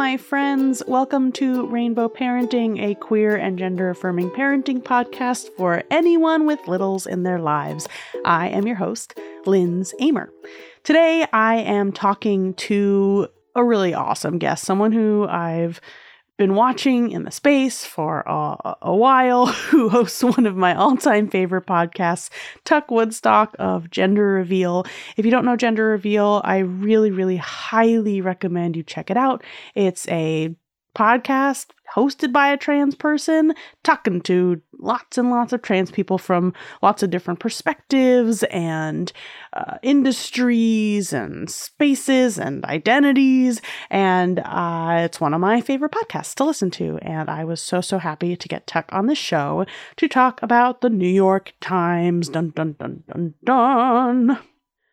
My friends. Welcome to Rainbow Parenting, a queer and gender affirming parenting podcast for anyone with littles in their lives. I am your host, Lindz Amer. Today, I am talking to a really awesome guest, someone who I've been watching in the space for a, a while, who hosts one of my all time favorite podcasts, Tuck Woodstock of Gender Reveal. If you don't know Gender Reveal, I really, really highly recommend you check it out. It's a podcast hosted by a trans person, talking to lots and lots of trans people from lots of different perspectives and uh, industries and spaces and identities. And uh, it's one of my favorite podcasts to listen to. And I was so, so happy to get Tuck on the show to talk about the New York Times. Dun, dun, dun, dun, dun.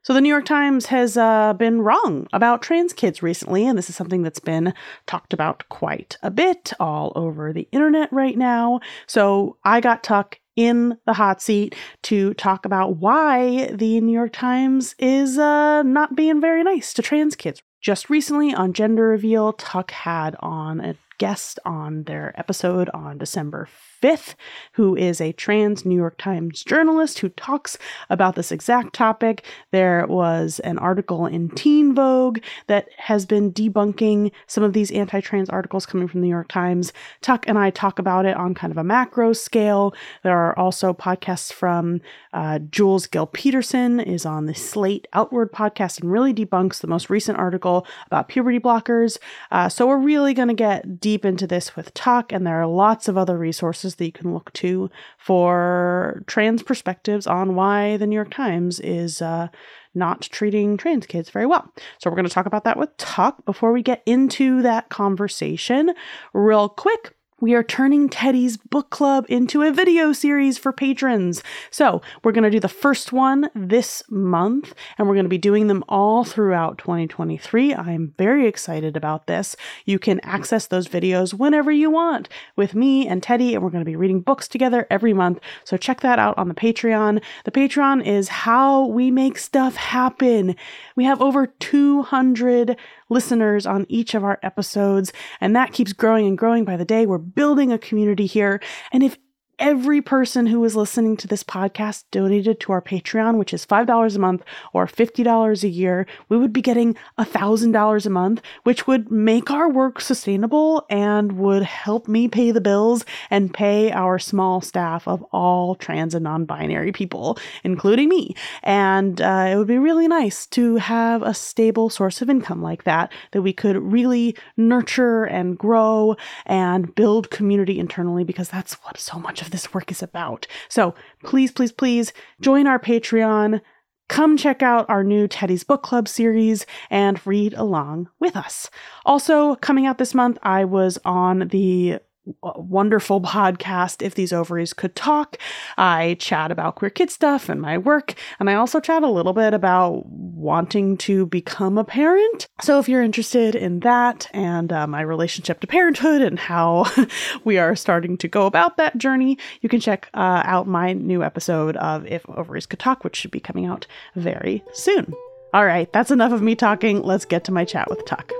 So, the New York Times has uh, been wrong about trans kids recently, and this is something that's been talked about quite a bit all over the internet right now. So, I got Tuck in the hot seat to talk about why the New York Times is uh, not being very nice to trans kids. Just recently on Gender Reveal, Tuck had on a guest on their episode on December 5th, who is a trans New York Times journalist who talks about this exact topic. There was an article in Teen Vogue that has been debunking some of these anti trans articles coming from the New York Times. Tuck and I talk about it on kind of a macro scale. There are also podcasts from uh, Jules Gill Peterson is on the Slate Outward podcast and really debunks the most recent article about puberty blockers. Uh, so we're really going to get deep into this with Tuck, and there are lots of other resources that you can look to for trans perspectives on why the New York Times is uh, not treating trans kids very well. So, we're going to talk about that with Tuck before we get into that conversation. Real quick, we are turning Teddy's book club into a video series for patrons. So, we're going to do the first one this month, and we're going to be doing them all throughout 2023. I'm very excited about this. You can access those videos whenever you want with me and Teddy, and we're going to be reading books together every month. So, check that out on the Patreon. The Patreon is how we make stuff happen. We have over 200 listeners on each of our episodes, and that keeps growing and growing by the day. We're building a community here. And if every person who is listening to this podcast donated to our Patreon, which is $5 a month or $50 a year, we would be getting $1,000 a month, which would make our work sustainable and would help me pay the bills and pay our small staff of all trans and non binary people, including me. And uh, it would be really nice to have a stable source of income like that, that we could really nurture and grow and build community internally because that's what so much of of this work is about. So please, please, please join our Patreon. Come check out our new Teddy's Book Club series and read along with us. Also, coming out this month, I was on the wonderful podcast, If These Ovaries Could Talk. I chat about queer kid stuff and my work, and I also chat a little bit about wanting to become a parent. So if you're interested in that and uh, my relationship to parenthood and how we are starting to go about that journey, you can check uh, out my new episode of If Ovaries Could Talk, which should be coming out very soon. All right, that's enough of me talking. Let's get to my chat with Tuck.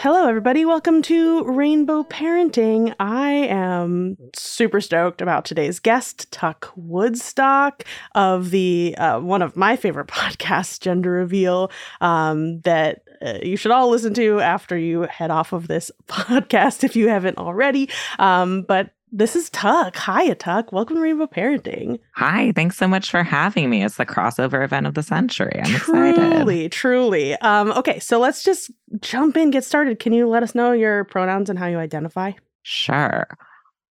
Hello, everybody. Welcome to Rainbow Parenting. I am super stoked about today's guest, Tuck Woodstock of the uh, one of my favorite podcasts, Gender Reveal, um, that uh, you should all listen to after you head off of this podcast if you haven't already. Um, but this is Tuck. Hi, Tuck. Welcome to Rainbow Parenting. Hi. Thanks so much for having me. It's the crossover event of the century. I'm truly, excited. Truly, truly. Um, okay, so let's just jump in, get started. Can you let us know your pronouns and how you identify? Sure.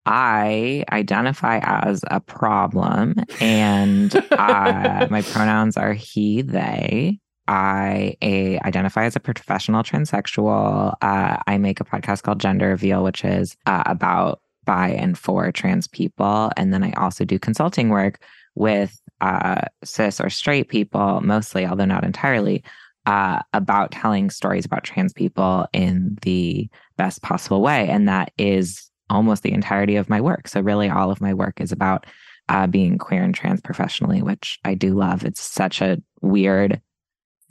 I identify as a problem, and uh, my pronouns are he, they. I a, identify as a professional transsexual. Uh, I make a podcast called Gender Reveal, which is uh, about by and for trans people. And then I also do consulting work with uh, cis or straight people, mostly, although not entirely, uh, about telling stories about trans people in the best possible way. And that is almost the entirety of my work. So, really, all of my work is about uh, being queer and trans professionally, which I do love. It's such a weird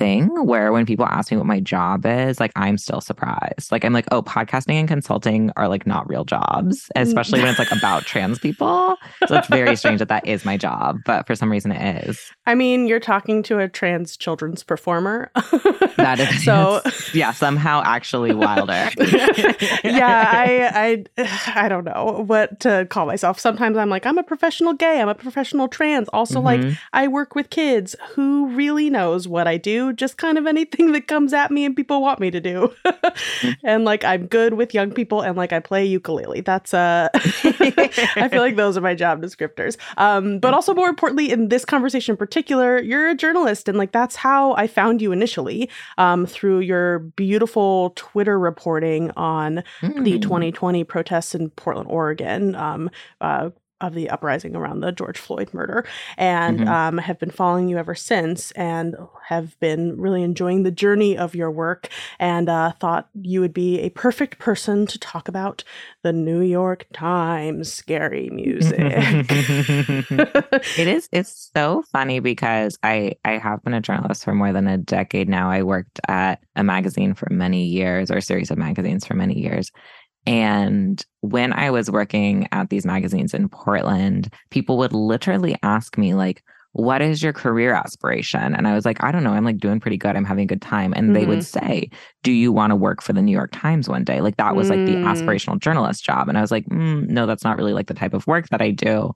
thing where when people ask me what my job is, like I'm still surprised. Like I'm like, oh, podcasting and consulting are like not real jobs, mm. especially when it's like about trans people. So it's very strange that that is my job, but for some reason it is. I mean, you're talking to a trans children's performer. that is so yeah, somehow actually wilder. yeah, I I I don't know what to call myself. Sometimes I'm like, I'm a professional gay, I'm a professional trans. Also, mm-hmm. like I work with kids. Who really knows what I do? Just kind of anything that comes at me and people want me to do. and like I'm good with young people and like I play ukulele. That's uh I feel like those are my job descriptors. Um but also more importantly in this conversation in particular, you're a journalist and like that's how I found you initially um through your beautiful Twitter reporting on mm. the 2020 protests in Portland, Oregon. Um uh of the uprising around the George Floyd murder, and mm-hmm. um, have been following you ever since, and have been really enjoying the journey of your work, and uh, thought you would be a perfect person to talk about the New York Times scary music. it is. It's so funny because I I have been a journalist for more than a decade now. I worked at a magazine for many years, or a series of magazines for many years, and when I was working at these magazines in Portland, people would literally ask me, like, what is your career aspiration? And I was like, I don't know. I'm like doing pretty good. I'm having a good time. And mm-hmm. they would mm-hmm. say, Do you want to work for the New York Times one day? Like that was mm. like the mm. aspirational journalist job. And I was like, mm, No, that's not really like the type of work that I do.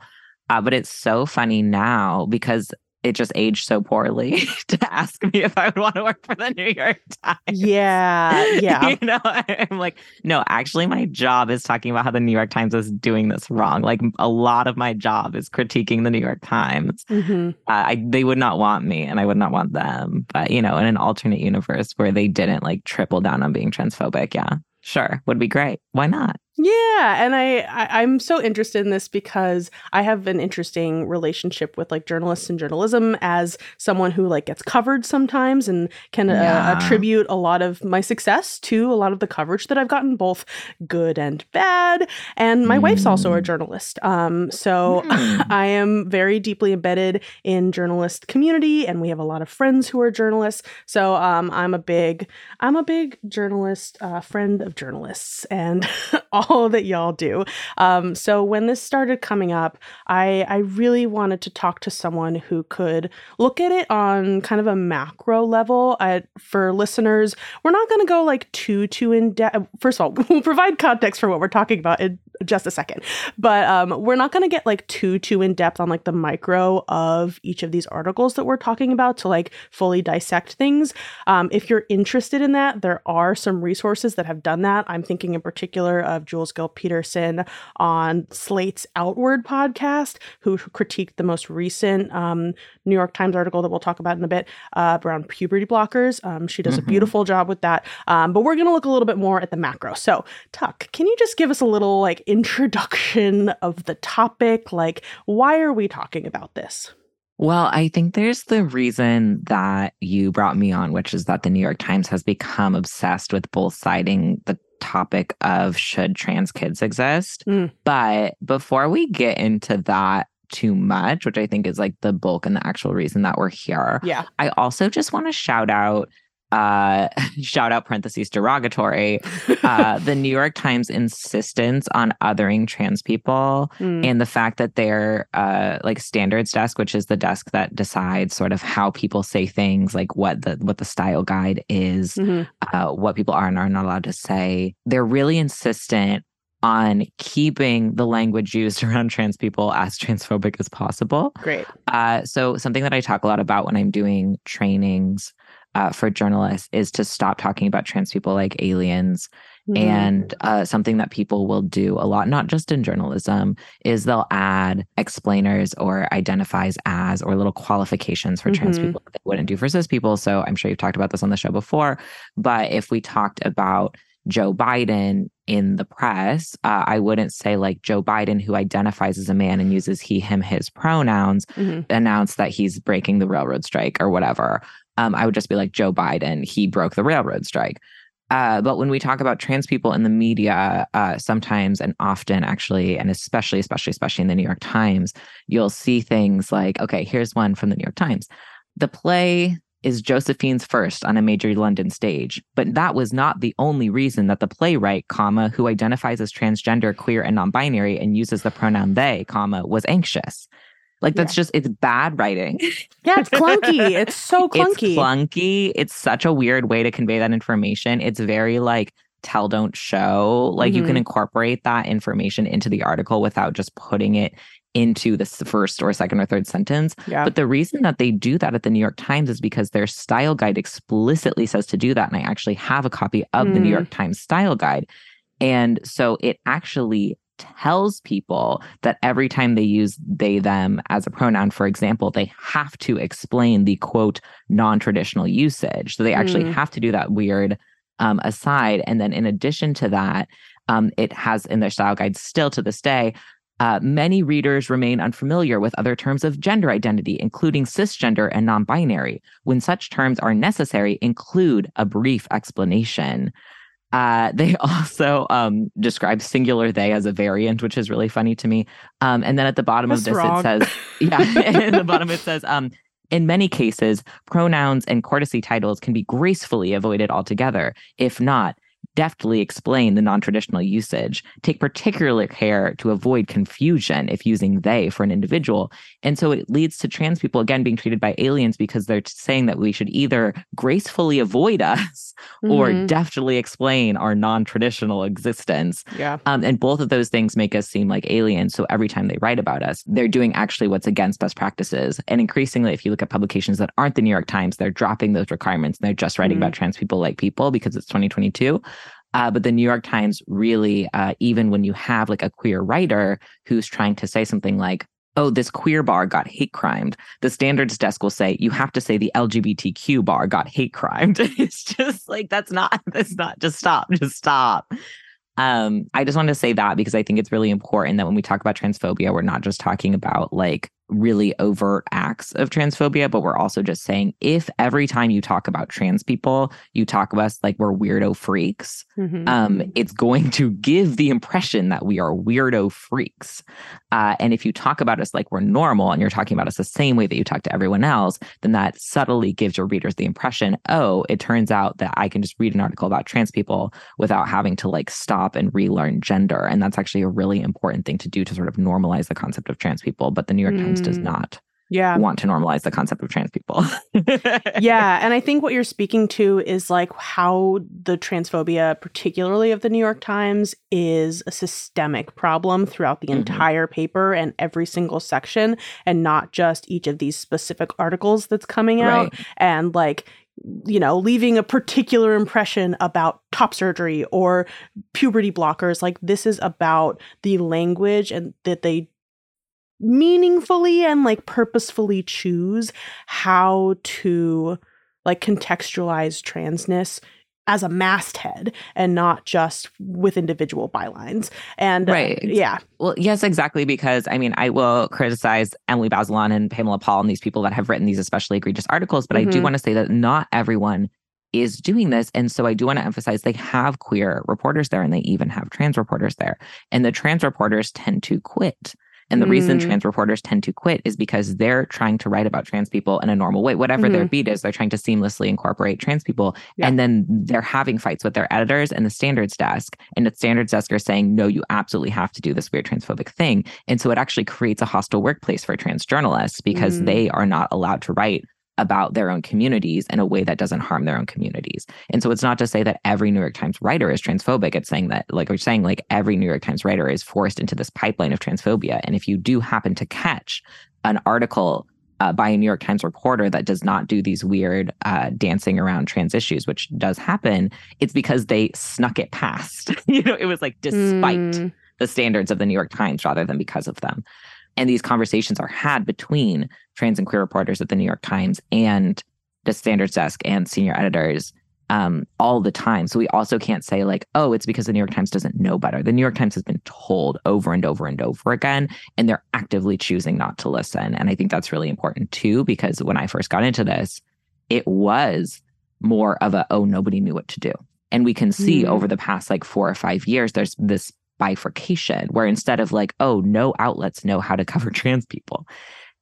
Uh, but it's so funny now because it just aged so poorly to ask me if I would want to work for the New York Times. Yeah. Yeah. you know, I'm like, no, actually, my job is talking about how the New York Times is doing this wrong. Like, a lot of my job is critiquing the New York Times. Mm-hmm. Uh, I, they would not want me and I would not want them. But, you know, in an alternate universe where they didn't like triple down on being transphobic, yeah, sure, would be great. Why not? Yeah, and I, I am so interested in this because I have an interesting relationship with like journalists and journalism as someone who like gets covered sometimes and can uh, yeah. uh, attribute a lot of my success to a lot of the coverage that I've gotten, both good and bad. And my mm. wife's also a mm. journalist, um, so mm. I am very deeply embedded in journalist community, and we have a lot of friends who are journalists. So um, I'm a big I'm a big journalist uh, friend of journalists, and all that y'all do. Um, so when this started coming up, I I really wanted to talk to someone who could look at it on kind of a macro level. I, for listeners, we're not going to go like too too in depth. First of all, we'll provide context for what we're talking about just a second, but um, we're not going to get like too too in depth on like the micro of each of these articles that we're talking about to like fully dissect things. Um, if you're interested in that, there are some resources that have done that. I'm thinking in particular of Jules Gill Peterson on Slate's Outward podcast, who critiqued the most recent um, New York Times article that we'll talk about in a bit uh, around puberty blockers. Um, she does mm-hmm. a beautiful job with that. Um, but we're going to look a little bit more at the macro. So, Tuck, can you just give us a little like introduction of the topic? Like, why are we talking about this? Well, I think there's the reason that you brought me on, which is that the New York Times has become obsessed with both siding the topic of should trans kids exist. Mm. But before we get into that too much, which I think is like the bulk and the actual reason that we're here, yeah. I also just want to shout out uh shout out parentheses derogatory uh the new york times insistence on othering trans people mm. and the fact that their uh like standards desk which is the desk that decides sort of how people say things like what the what the style guide is mm-hmm. uh what people are and are not allowed to say they're really insistent on keeping the language used around trans people as transphobic as possible. Great. Uh, so, something that I talk a lot about when I'm doing trainings uh, for journalists is to stop talking about trans people like aliens. Mm-hmm. And uh, something that people will do a lot, not just in journalism, is they'll add explainers or identifies as or little qualifications for mm-hmm. trans people that they wouldn't do for cis people. So I'm sure you've talked about this on the show before. But if we talked about Joe Biden in the press, uh, I wouldn't say like Joe Biden, who identifies as a man and uses he, him, his pronouns, mm-hmm. announce that he's breaking the railroad strike or whatever um, I would just be like Joe Biden, he broke the railroad strike. Uh, but when we talk about trans people in the media, uh, sometimes and often, actually, and especially, especially, especially in the New York Times, you'll see things like, okay, here's one from the New York Times. The play is Josephine's first on a major London stage, but that was not the only reason that the playwright, comma, who identifies as transgender, queer, and non-binary and uses the pronoun they, comma, was anxious. Like that's yeah. just it's bad writing. Yeah, it's clunky. it's so clunky. It's clunky. It's such a weird way to convey that information. It's very like tell don't show. Like mm-hmm. you can mm-hmm. incorporate that information into the article without just putting it into the first or second or third sentence. Yeah. But the reason that they do that at the New York Times is because their style guide explicitly says to do that. And I actually have a copy of mm. the New York mm. Times style guide. And so it actually tells people that every time they use they them as a pronoun for example they have to explain the quote non-traditional usage so they actually mm. have to do that weird um, aside and then in addition to that um, it has in their style guide still to this day uh, many readers remain unfamiliar with other terms of gender identity, including cisgender and non binary. When such terms are necessary, include a brief explanation. Uh, they also um, describe singular they as a variant, which is really funny to me. Um, and then at the bottom That's of this, wrong. it says, yeah, at the bottom it says, um, in many cases, pronouns and courtesy titles can be gracefully avoided altogether. If not, deftly explain the non traditional usage, take particular care to avoid confusion if using they for an individual. And so it leads to trans people, again, being treated by aliens because they're saying that we should either gracefully avoid us mm-hmm. or deftly explain our non traditional existence. Yeah. Um, and both of those things make us seem like aliens. So every time they write about us, they're doing actually what's against best practices. And increasingly, if you look at publications that aren't the New York Times, they're dropping those requirements and they're just writing mm-hmm. about trans people like people because it's 2022. Uh, but the New York Times really, uh, even when you have like a queer writer who's trying to say something like, oh, this queer bar got hate crimed, the standards desk will say, you have to say the LGBTQ bar got hate crimed. it's just like, that's not, that's not, just stop, just stop. Um, I just wanted to say that because I think it's really important that when we talk about transphobia, we're not just talking about like really overt acts of transphobia, but we're also just saying if every time you talk about trans people, you talk about us like we're weirdo freaks, mm-hmm. um, it's going to give the impression that we are weirdo freaks. Uh, and if you talk about us like we're normal and you're talking about us the same way that you talk to everyone else, then that subtly gives your readers the impression, oh, it turns out that I can just read an article about trans people without having to like stop and relearn gender. And that's actually a really important thing to do to sort of normalize the concept of trans people. But the New York mm-hmm. Times does mm. not yeah want to normalize the concept of trans people yeah and i think what you're speaking to is like how the transphobia particularly of the new york times is a systemic problem throughout the mm-hmm. entire paper and every single section and not just each of these specific articles that's coming out right. and like you know, leaving a particular impression about top surgery or puberty blockers. Like, this is about the language and that they meaningfully and like purposefully choose how to like contextualize transness as a masthead and not just with individual bylines. And uh, right. Uh, yeah. Well, yes, exactly. Because I mean, I will criticize Emily Bazelon and Pamela Paul and these people that have written these especially egregious articles, but mm-hmm. I do mm-hmm. want to say that not everyone is doing this. And so I do want to emphasize they have queer reporters there and they even have trans reporters there. And the trans reporters tend to quit. And the mm. reason trans reporters tend to quit is because they're trying to write about trans people in a normal way. Whatever mm-hmm. their beat is, they're trying to seamlessly incorporate trans people. Yeah. And then they're having fights with their editors and the standards desk. And the standards desk are saying, no, you absolutely have to do this weird transphobic thing. And so it actually creates a hostile workplace for trans journalists because mm. they are not allowed to write about their own communities in a way that doesn't harm their own communities. And so it's not to say that every New York Times writer is transphobic. It's saying that, like we're saying, like every New York Times writer is forced into this pipeline of transphobia. And if you do happen to catch an article uh, by a New York Times reporter that does not do these weird uh, dancing around trans issues, which does happen, it's because they snuck it past. you know, it was like despite mm. the standards of the New York Times rather than because of them. And these conversations are had between trans and queer reporters at the New York Times and the standards desk and senior editors um, all the time. So we also can't say, like, oh, it's because the New York Times doesn't know better. The New York Times has been told over and over and over again, and they're actively choosing not to listen. And I think that's really important too, because when I first got into this, it was more of a, oh, nobody knew what to do. And we can see Mm. over the past like four or five years, there's this bifurcation where instead of like, oh, no outlets know how to cover trans people,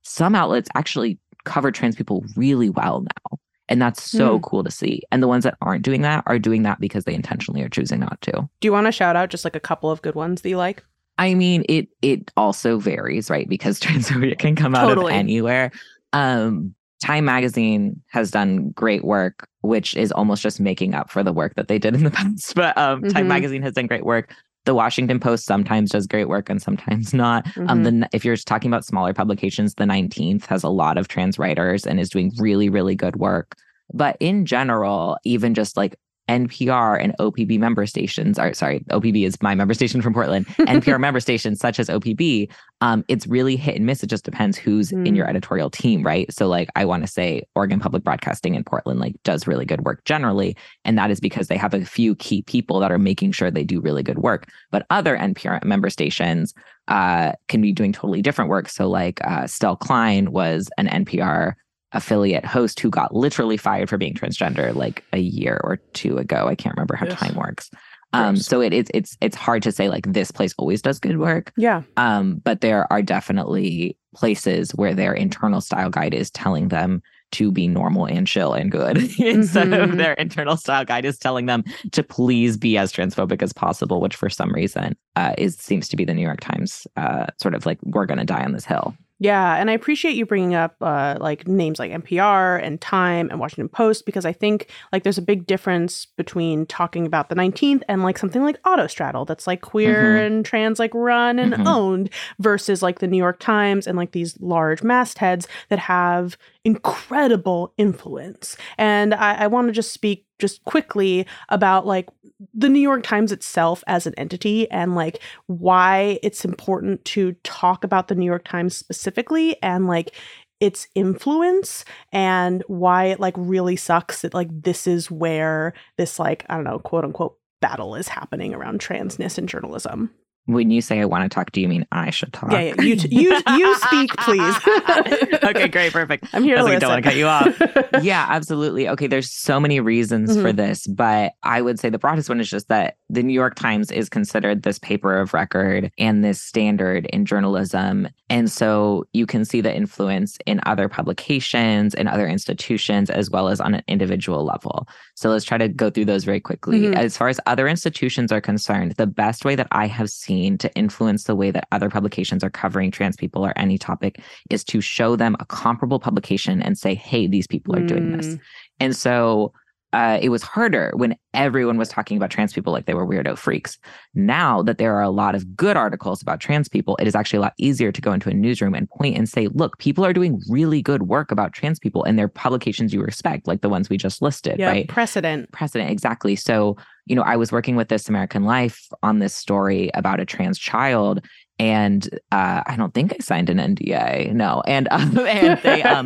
some outlets actually cover trans people really well now. And that's so Mm. cool to see. And the ones that aren't doing that are doing that because they intentionally are choosing not to. Do you want to shout out just like a couple of good ones that you like? I mean, it it also varies, right? Because transphobia can come out Totally. of anywhere. Um, Time Magazine has done great work, which is almost just making up for the work that they did in the past. But um, Time Mhm. Magazine has done great work. The Washington Post sometimes does great work and sometimes not. Um, Mhm. the if you're talking about smaller publications, the 19th has a lot of trans writers and is doing really, really good work. But in general, even just like NPR and OPB member stations are sorry, OPB is my member station from Portland. NPR member stations such as OPB, um, it's really hit and miss. It just depends who's in Mm. your editorial team, right? So, like, I want to say Oregon Public Broadcasting in Portland like does really good work generally, and that is because they have a few key people that are making sure they do really good work. But other NPR member stations uh, can be doing totally different work. So, like, uh, Stell Klein was an NPR affiliate host who got literally fired for being transgender like a year or two ago. I can't remember how Ugh. time works. Um, so it, it's it's it's hard to say like this place always does good work. Yeah. Um, but there are definitely places where their internal style guide is telling them to be normal and chill and good instead of Mhm. their internal style guide is telling them to please be as transphobic as possible, which for some reason uh, is seems to be the New York Times uh, sort of like we're going to die on this hill. Yeah, and I appreciate you bringing up uh, like names like NPR and Time and Washington Post because I think like there's a big difference between talking about the 19th and like something like Autostraddle that's like queer Mhm. and trans like run and Mhm. owned versus like the New York Times and like these large mastheads that have incredible influence. And I, I want to just speak just quickly about like the New York Times itself as an entity and like why it's important to talk about the New York Times specifically and like its influence and why it like really sucks that like this is where this like I don't know quote unquote battle is happening around transness in journalism. When you say I want to talk, do you mean I should talk? Yeah, yeah, you t- you you speak, please. okay, great, perfect. I'm here I like, don't want to cut you off. yeah, absolutely. Okay, there's so many reasons for Mhm. this, but I would say the broadest one is just that the New York Times is considered this paper of record and this standard in journalism. And so you can see the influence in other publications and other institutions, as well as on an individual level. So let's try to go through those very quickly. Mhm. As far as other institutions are concerned, the best way that I have seen to influence the way that other publications are covering trans people or any topic is to show them a comparable publication and say, hey, these people are doing this. Mm. And so uh, it was harder when everyone was talking about trans people like they were weirdo freaks. Now that there are a lot of good articles about trans people, it is actually a lot easier to go into a newsroom and point and say, look, people are doing really good work about trans people and they're publications you respect, like the ones we just listed, Yeah, right? precedent. precedent exactly so you know i was working with this american life on this story about a trans child and uh, i don't think i signed an nda no. And um, and they um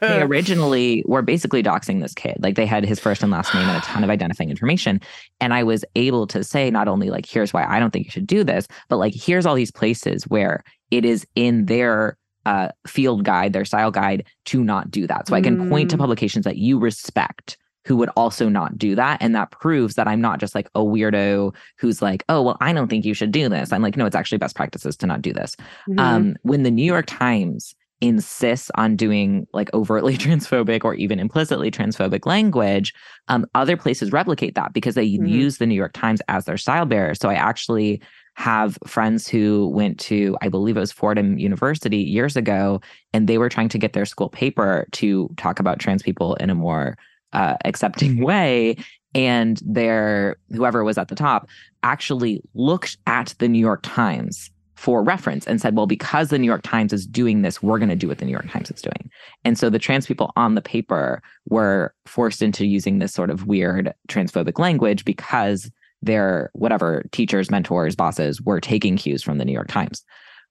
they originally were basically doxing this kid. Like they had his first and last name and a ton of identifying information. And i was able to say not only like here's why i don't think you should do this but like here's all these places where it is in their uh, field guide their style guide to not do that. So i can point to Mm. publications that you respect who would also not do that. And that proves that I'm not just like a weirdo who's like, oh, well, I don't think you should do this. I'm like, no, it's actually best practices to not do this. Mhm. Um, when the New York Times insists on doing like overtly transphobic or even implicitly transphobic language, um, other places replicate that because they Mhm. use the New York Times as their style bearer. So I actually have friends who went to, I believe it was Fordham University years ago, and they were trying to get their school paper to talk about trans people in a more uh, accepting way. And their whoever was at the top actually looked at the New York Times for reference and said, well, because the New York Times is doing this, we're going to do what the New York Times is doing. And so the trans people on the paper were forced into using this sort of weird transphobic language because their whatever teachers, mentors, bosses were taking cues from the New York Times.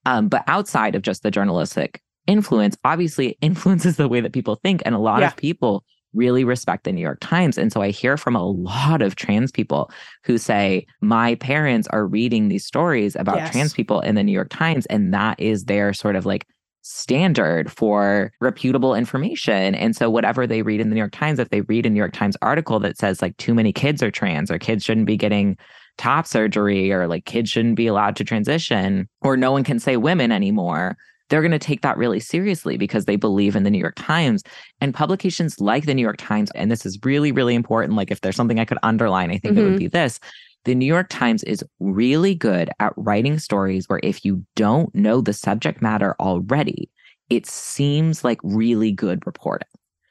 Um, but outside of just the journalistic influence, obviously it influences the way that people think. And a lot Yeah. of people really respect the New York Times. And so I hear from a lot of trans people who say, My parents are reading these stories about Yes. trans people in the New York Times. And that is their sort of like standard for reputable information. And so, whatever they read in the New York Times, if they read a New York Times article that says like too many kids are trans or kids shouldn't be getting top surgery or like kids shouldn't be allowed to transition or no one can say women anymore, they're going to take that really seriously because they believe in the New York Times and publications like the New York Times. And this is really, really important. Like, if there's something I could underline, I think mm-hmm. it would mm-hmm. be this. The New York Times is really good at writing stories where if you don't know the subject matter already, it seems like really good reporting.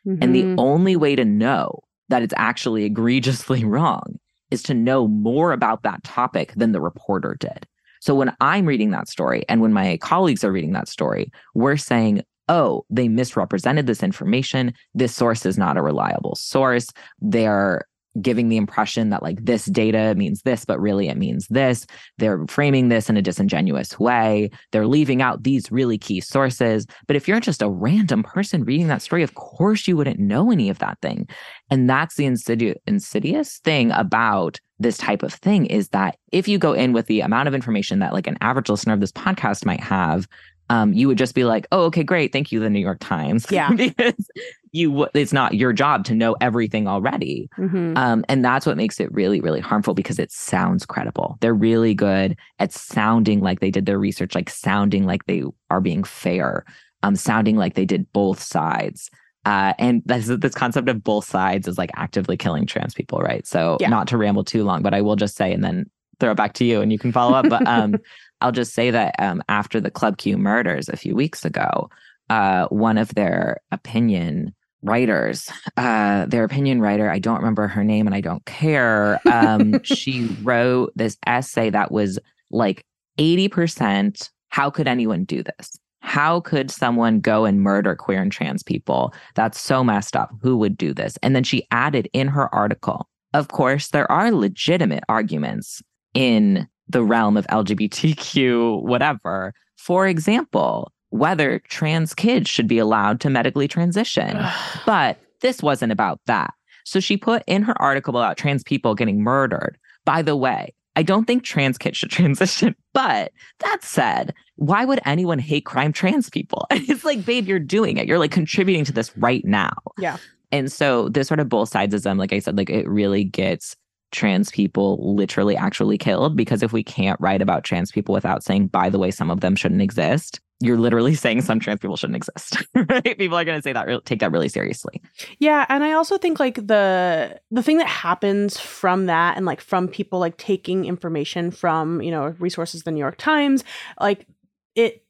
Mm-hmm. And the mm-hmm. only way to know that it's actually egregiously wrong is to know more about that topic than the reporter did. So when I'm reading that story and when my colleagues are reading that story, we're saying, oh, they misrepresented this information. This source is not a reliable source. They're giving the impression that like this data means this, but really it means this. They're framing this in a disingenuous way. They're leaving out these really key sources. But if you're just a random person reading that story, of course you wouldn't know any of that thing. And that's the insidious, insidious thing about this type of thing is that if you go in with the amount of information that like an average listener of this podcast might have, um, you would just be like, oh, okay, great. Thank you, the New York Times. Yeah. because you, it's not your job to know everything already. Mm-hmm. Um, and that's what makes it really, really harmful because it sounds credible. They're really good at sounding like they did their research, like sounding like they are being fair, um, sounding like they did both sides. Uh, and this, this concept of both sides is like actively killing trans people, right? So, yeah. not to ramble too long, but I will just say, and then throw it back to you and you can follow up. But um, I'll just say that um, after the Club Q murders a few weeks ago, uh, one of their opinion writers, uh, their opinion writer, I don't remember her name and I don't care. Um, she wrote this essay that was like 80% how could anyone do this? How could someone go and murder queer and trans people? That's so messed up. Who would do this? And then she added in her article, of course, there are legitimate arguments in the realm of LGBTQ, whatever. For example, whether trans kids should be allowed to medically transition. but this wasn't about that. So she put in her article about trans people getting murdered. By the way, I don't think trans kids should transition. But that said, why would anyone hate crime trans people? it's like, babe, you're doing it. You're like contributing to this right now. Yeah. And so this sort of both sidesism, like I said, like it really gets trans people literally actually killed because if we can't write about trans people without saying by the way some of them shouldn't exist you're literally saying some trans people shouldn't exist right? People are going to say that take that really seriously. Yeah and i also think like the the thing that happens from that and like from people like taking information from you know resources the new york times like it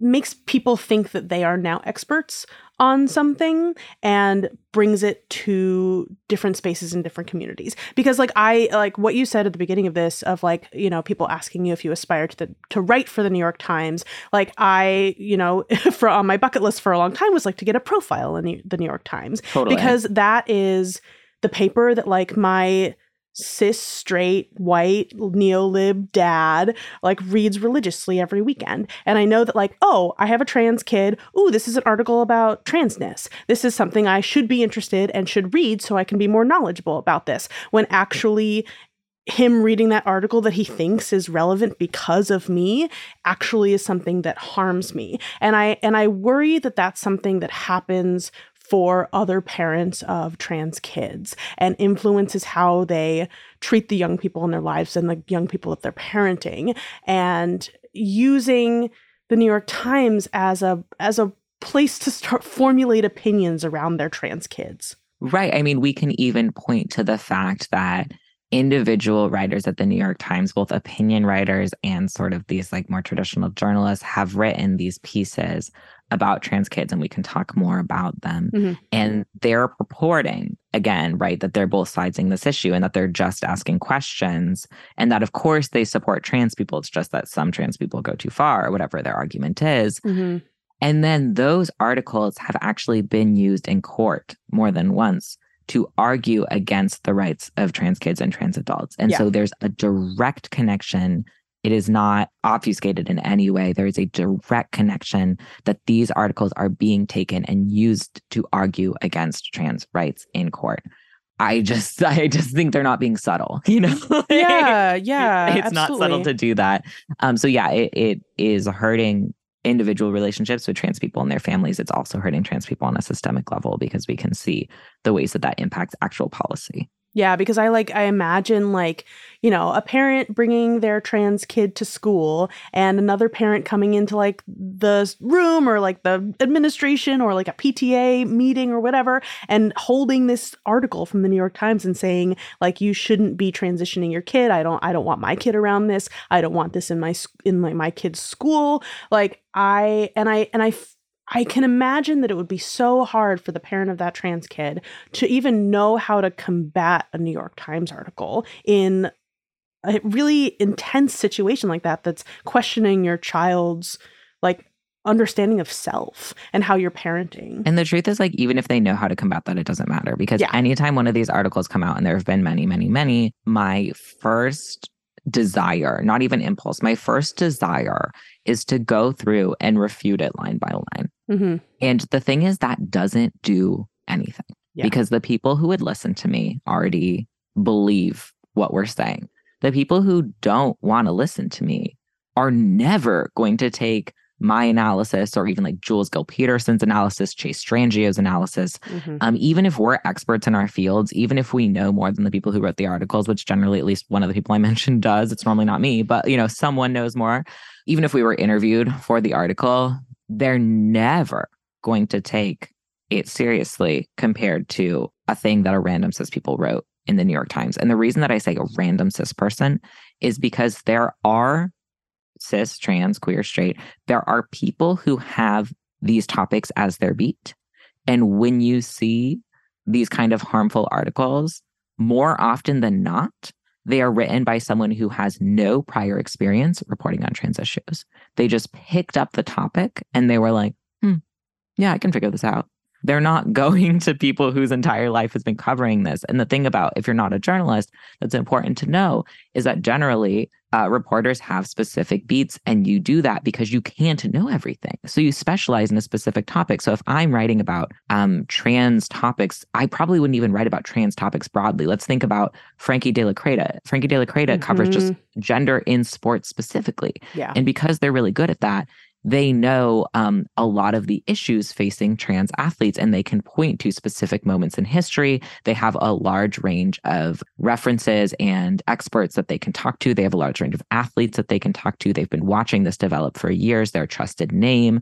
makes people think that they are now experts on something and brings it to different spaces in different communities because like i like what you said at the beginning of this of like you know people asking you if you aspire to the, to write for the new york times like i you know for on my bucket list for a long time was like to get a profile in the, the new york times totally. because that is the paper that like my cis straight white neolib dad like reads religiously every weekend. And i know that like oh i have a trans kid. Ooh this is an article about transness. This is something i should be interested and should read so i can be more knowledgeable about this. When actually him reading that article that he thinks is relevant because of me actually is something that harms me. And i and i worry that that's something that happens for other parents of trans kids and influences how they treat the young people in their lives and the young people that they're parenting and using the New York Times as a as a place to start formulate opinions around their trans kids. Right. I mean, we can even point to the fact that individual writers at the New York Times, both opinion writers and sort of these like more traditional journalists, have written these pieces about trans kids and we can talk more about them. Mm-hmm. And they're purporting, again, right, that they're both siding this issue and that they're just asking questions. And that, of course, they support trans people. It's just that some trans people go too far, or whatever their argument is. Mm-hmm. And then those articles have actually been used in court more than once to argue against the rights of trans kids and trans adults. And yeah. so there's a direct connection it is not obfuscated in any way. There is a direct connection that these articles are being taken and used to argue against trans rights in court. I just I just think they're not being subtle, you know. yeah, yeah. it's absolutely. not subtle to do that. Um so yeah, it, it is hurting individual relationships with trans people and their families, it's also hurting trans people on a systemic level because we can see the ways that that impacts actual policy. Yeah, because I like I imagine like, you know, a parent bringing their trans kid to school and another parent coming into like the room or like the administration or like a PTA meeting or whatever and holding this article from the New York Times and saying like you shouldn't be transitioning your kid. I don't I don't want my kid around this. I don't want this in my in like my kid's school. Like I and I and I I can imagine that it would be so hard for the parent of that trans kid to even know how to combat a New York Times article in a really intense situation like that that's questioning your child's like understanding of self and how you're parenting. And the truth is like even if they know how to combat that it doesn't matter because yeah. anytime one of these articles come out and there have been many many many my first desire, not even impulse, my first desire is to go through and refute it line by line. Mm-hmm. And the thing is, that doesn't do anything yeah. because the people who would listen to me already believe what we're saying. The people who don't want to listen to me are never going to take my analysis or even like Jules Gill Peterson's analysis, Chase Strangio's analysis. Mm-hmm. Um, even if we're experts in our fields, even if we know more than the people who wrote the articles, which generally at least one of the people I mentioned does, it's normally not me, but you know, someone knows more. Even if we were interviewed for the article, they're never going to take it seriously compared to a thing that a random cis people wrote in the New York Times. And the reason that I say a random cis person is because there are cis, trans, queer, straight, there are people who have these topics as their beat. And when you see these kind of harmful articles, more often than not, they are written by someone who has no prior experience reporting on trans issues. They just picked up the topic and they were like, hmm, yeah, I can figure this out. They're not going to people whose entire life has been covering this. And the thing about if you're not a journalist, that's important to know is that generally uh, reporters have specific beats, and you do that because you can't know everything. So you specialize in a specific topic. So if I'm writing about um, trans topics, I probably wouldn't even write about trans topics broadly. Let's think about Frankie De La Cretaz. Frankie De La Cretaz mm-hmm. covers just mm-hmm. gender in sports specifically. Yeah. And because they're really good at that, they know um, a lot of the issues facing trans athletes and they can point to specific moments in history. They have a large range of references and experts that they can talk to. They have a large range of athletes that they can talk to. They've been watching this develop for years. They're a trusted name.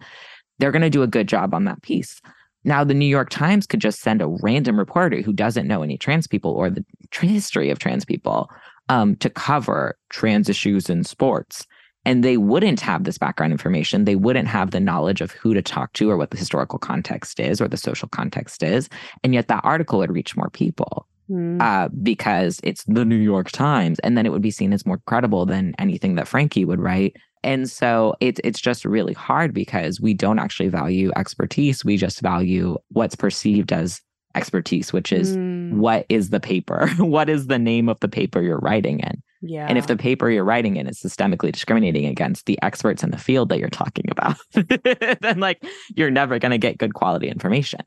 They're going to do a good job on that piece. Now, the New York Times could just send a random reporter who doesn't know any trans people or the history of trans people um, to cover trans issues in sports and they wouldn't have this background information. They wouldn't have the knowledge of who to talk to or what the historical context is or the social context is. And yet that article would reach more people. Mm. Uh, because it's the New York Times, and then it would be seen as more credible than anything that Frankie would write. And so it's it's just really hard because we don't actually value expertise. We just value what's perceived as expertise, which is mm. what is the paper? what is the name of the paper you're writing in? Yeah. And if the paper you're writing in is systemically discriminating against the experts in the field that you're talking about, then like you're never going to get good quality information.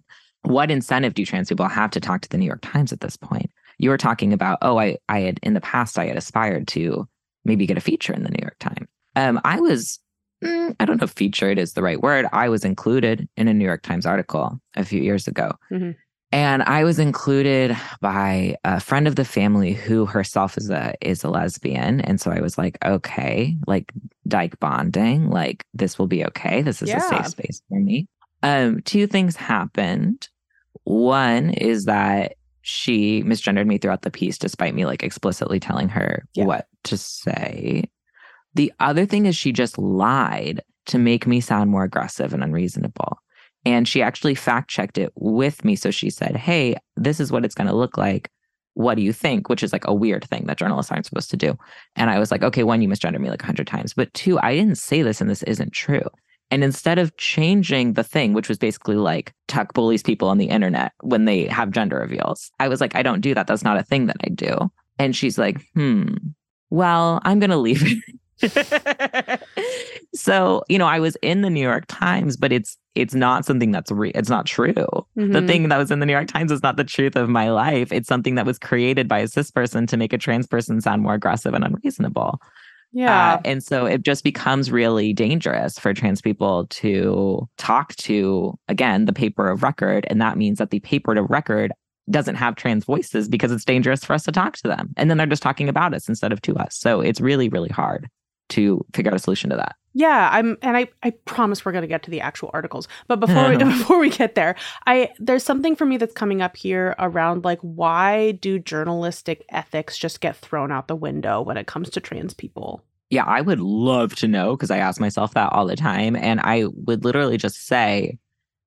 What incentive do trans people have to talk to the New York Times at this point? You were talking about, oh, I, I had in the past I had aspired to maybe get a feature in the New York Times. Um, I was, mm, I don't know if featured is the right word. I was included in a New York Times article a few years ago. Mm-hmm. And I was included by a friend of the family who herself is a is a lesbian. And so I was like, okay, like dyke bonding, like this will be okay. This is yeah. a safe space for me. Um, two things happened. One is that she misgendered me throughout the piece, despite me like explicitly telling her yeah. what to say. The other thing is she just lied to make me sound more aggressive and unreasonable. And she actually fact checked it with me. So she said, Hey, this is what it's going to look like. What do you think? Which is like a weird thing that journalists aren't supposed to do. And I was like, okay, one, you misgendered me like a hundred times. But two, I didn't say this and this isn't true. And instead of changing the thing, which was basically like Tuck bullies people on the internet when they have gender reveals, I was like, I don't do that. That's not a thing that I do. And she's like, hmm, well, I'm going to leave it so, you know, I was in the New York Times, but it's it's not something that's real. It's not true. Mm-hmm. The thing that was in the New York Times is not the truth of my life. It's something that was created by a cis person to make a trans person sound more aggressive and unreasonable. Yeah. Uh, and so it just becomes really dangerous for trans people to talk to, again, the paper of record. And that means that the paper of record doesn't have trans voices because it's dangerous for us to talk to them. And then they're just talking about us instead of to us. So it's really, really hard to figure out a solution to that. Yeah, I'm and I I promise we're going to get to the actual articles. But before we, before we get there, I there's something for me that's coming up here around like why do journalistic ethics just get thrown out the window when it comes to trans people? Yeah, I would love to know because I ask myself that all the time and I would literally just say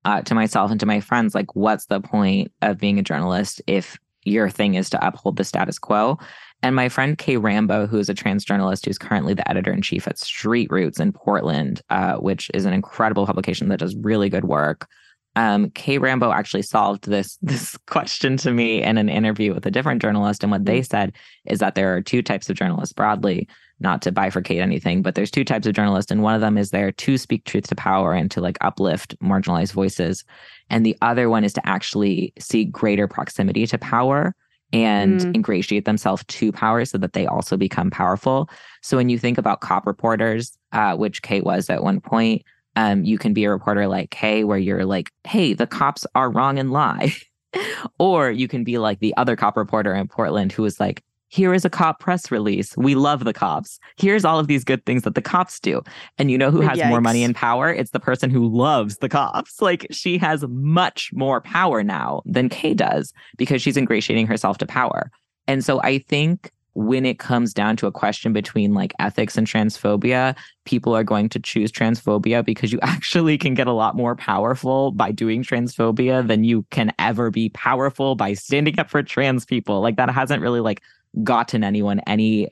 uh, to myself and to my friends like what's the point of being a journalist if your thing is to uphold the status quo and my friend Kay Rambo, who is a trans journalist who's currently the editor in chief at Street Roots in Portland, uh, which is an incredible publication that does really good work. Um, Kay Rambo actually solved this this question to me in an interview with a different journalist, and what they mm. said is that there are two types of journalists broadly, not to bifurcate anything, but there's two types of journalists, and one of them is there to speak truth to power and to like uplift marginalized voices, and the other one is to actually seek greater proximity to power and mm. ingratiate themselves to power so that they also become powerful. So when you think about cop reporters, uh, which Kate was at one point, um, you can be a reporter like Kay, where you're like, hey, the cops are wrong and lie. or you can be like the other cop reporter in Portland who is like, here is a cop press release. We love the cops. Here's all of these good things that the cops do. And you know who has Yikes. more money and power? It's the person who loves the cops. Like she has much more power now than Kay does because she's ingratiating herself to power. And so I think when it comes down to a question between like ethics and transphobia, people are going to choose transphobia because you actually can get a lot more powerful by doing transphobia than you can ever be powerful by standing up for trans people. Like that hasn't really like gotten anyone any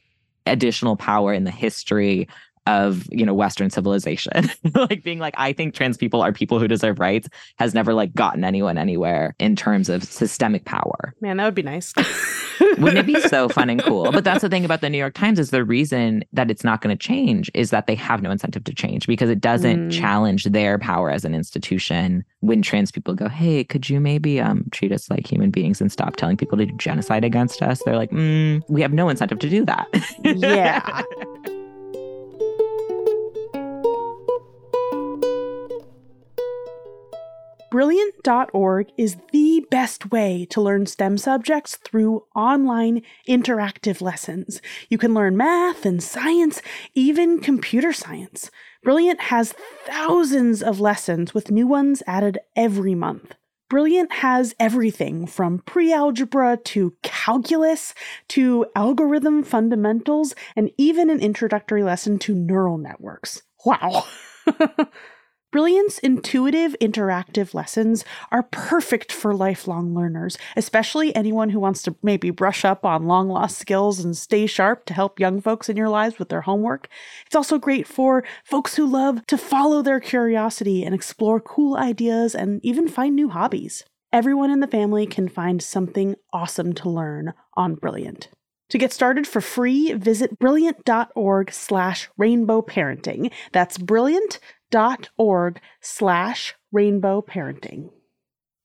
additional power in the history of you know western civilization. Like being like i think trans people are people who deserve rights has never like gotten anyone anywhere in terms of systemic power. Man that would be nice. Wouldn't it be so fun and cool? But that's the thing about the new york times is the reason that it's not going to change is that they have no incentive to change because it doesn't mm. challenge their power as an institution. When trans people go hey could you maybe um treat us like human beings and stop telling people to do genocide against us? They're like mm, we have no incentive to do that. Yeah Brilliant.org is the best way to learn STEM subjects through online interactive lessons. You can learn math and science, even computer science. Brilliant has thousands of lessons with new ones added every month. Brilliant has everything from pre algebra to calculus to algorithm fundamentals and even an introductory lesson to neural networks. Wow. Brilliant's intuitive, interactive lessons are perfect for lifelong learners, especially anyone who wants to maybe brush up on long lost skills and stay sharp to help young folks in your lives with their homework. It's also great for folks who love to follow their curiosity and explore cool ideas and even find new hobbies. Everyone in the family can find something awesome to learn on Brilliant. To get started for free, visit brilliant.org slash rainbow parenting. That's brilliant org slash rainbow parenting.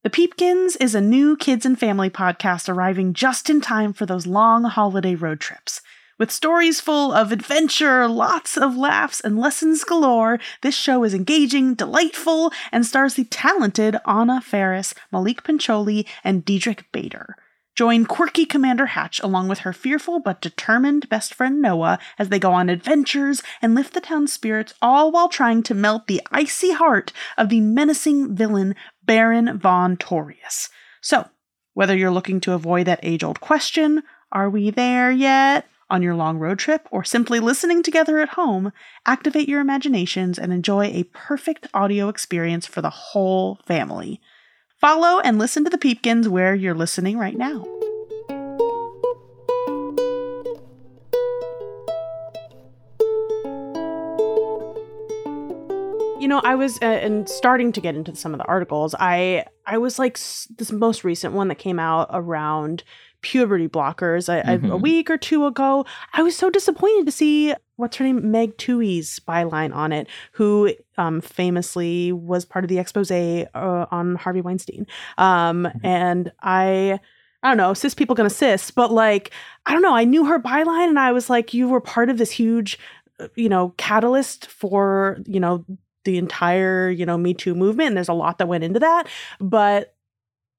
The Peepkins is a new kids and family podcast arriving just in time for those long holiday road trips. With stories full of adventure, lots of laughs, and lessons galore, this show is engaging, delightful, and stars the talented Anna Faris, Maulik Pancholy, and Diedrich Bader. Join quirky Commander Hatch along with her fearful but determined best friend Noah as they go on adventures and lift the town's spirits, all while trying to melt the icy heart of the menacing villain Baron von Torius. So, whether you're looking to avoid that age old question, are we there yet? On your long road trip, or simply listening together at home, activate your imaginations and enjoy a perfect audio experience for the whole family. Follow and listen to the Peepkins where you're listening right now. You know, I was uh, and starting to get into some of the articles. I I was like this most recent one that came out around puberty blockers I, mm-hmm. I, a week or two ago. I was so disappointed to see what's her name, Meg Twohey's byline on it, who um, famously was part of the expose uh, on Harvey Weinstein. Um, mm-hmm. And I. I don't know, cis people gonna cis, but like, I don't know. I knew her byline and I was like, you were part of this huge you know, catalyst for, you know, the entire, you know, Me Too movement. And there's a lot that went into that. But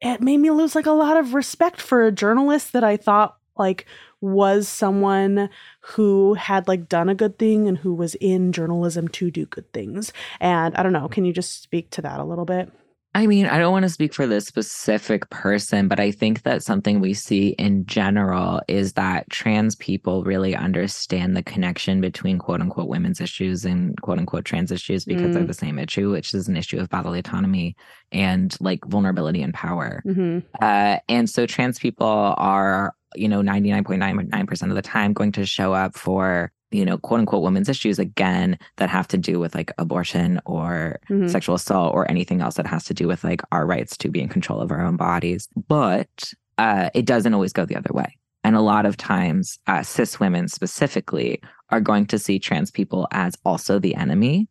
it made me lose like a lot of respect for a journalist that I thought like was someone who had like done a good thing and who was in journalism to do good things. And I don't know, can you just speak to that a little bit? I mean, I don't want to speak for this specific person, but I think that something we see in general is that trans people really understand the connection between quote unquote women's issues and quote unquote trans issues because mm. they're the same issue, which is an issue of bodily autonomy and like vulnerability and power. Mm-hmm. Uh, and so trans people are, you know, 99.99% of the time going to show up for you know, quote unquote women's issues again that have to do with like abortion or mm-hmm. sexual assault or anything else that has to do with like our rights to be in control of our own bodies. But uh, it doesn't always go the other way. And a lot of times, uh, cis women specifically are going to see trans people as also the enemy.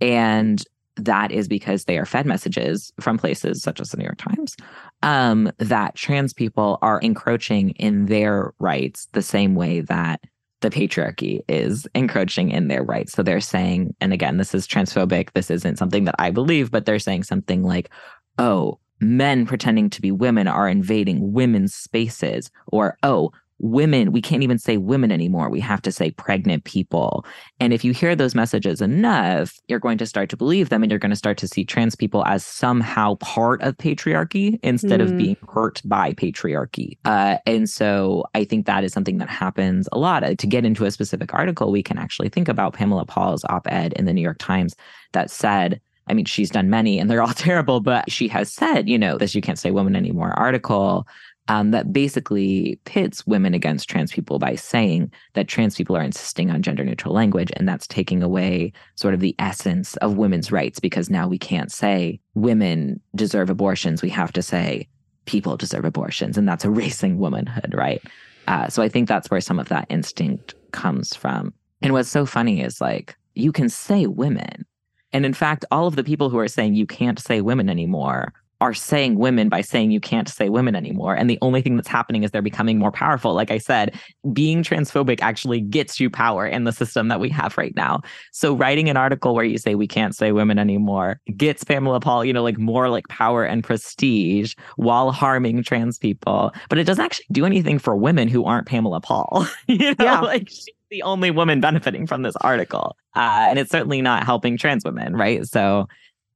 And that is because they are fed messages from places such as the New York Times um, that trans people are encroaching in their rights the same way that the patriarchy is encroaching in their rights. So they're saying, and again, this is transphobic. This isn't something that I believe, but they're saying something like, oh, men pretending to be women are invading women's spaces, or oh, women, we can't even say women anymore. We have to say pregnant people. And if you hear those messages enough, you're going to start to believe them and you're going to start to see trans people as somehow part of patriarchy instead mm. of being hurt by patriarchy. Uh, and so I think that is something that happens a lot. Uh, to get into a specific article, we can actually think about Pamela Paul's op ed in the New York Times that said, I mean, she's done many and they're all terrible, but she has said, you know, this You Can't Say Woman Anymore article um, that basically pits women against trans people by saying that trans people are insisting on gender neutral language. And that's taking away sort of the essence of women's rights because now we can't say women deserve abortions. We have to say people deserve abortions. And that's erasing womanhood, right? Uh, so I think that's where some of that instinct comes from. And what's so funny is like, you can say women. And in fact, all of the people who are saying you can't say women anymore are saying women by saying you can't say women anymore. And the only thing that's happening is they're becoming more powerful. Like I said, being transphobic actually gets you power in the system that we have right now. So writing an article where you say we can't say women anymore gets Pamela Paul, you know, like more like power and prestige while harming trans people. But it doesn't actually do anything for women who aren't Pamela Paul. you know, yeah. like she's the only woman benefiting from this article. Uh, and it's certainly not helping trans women, right? So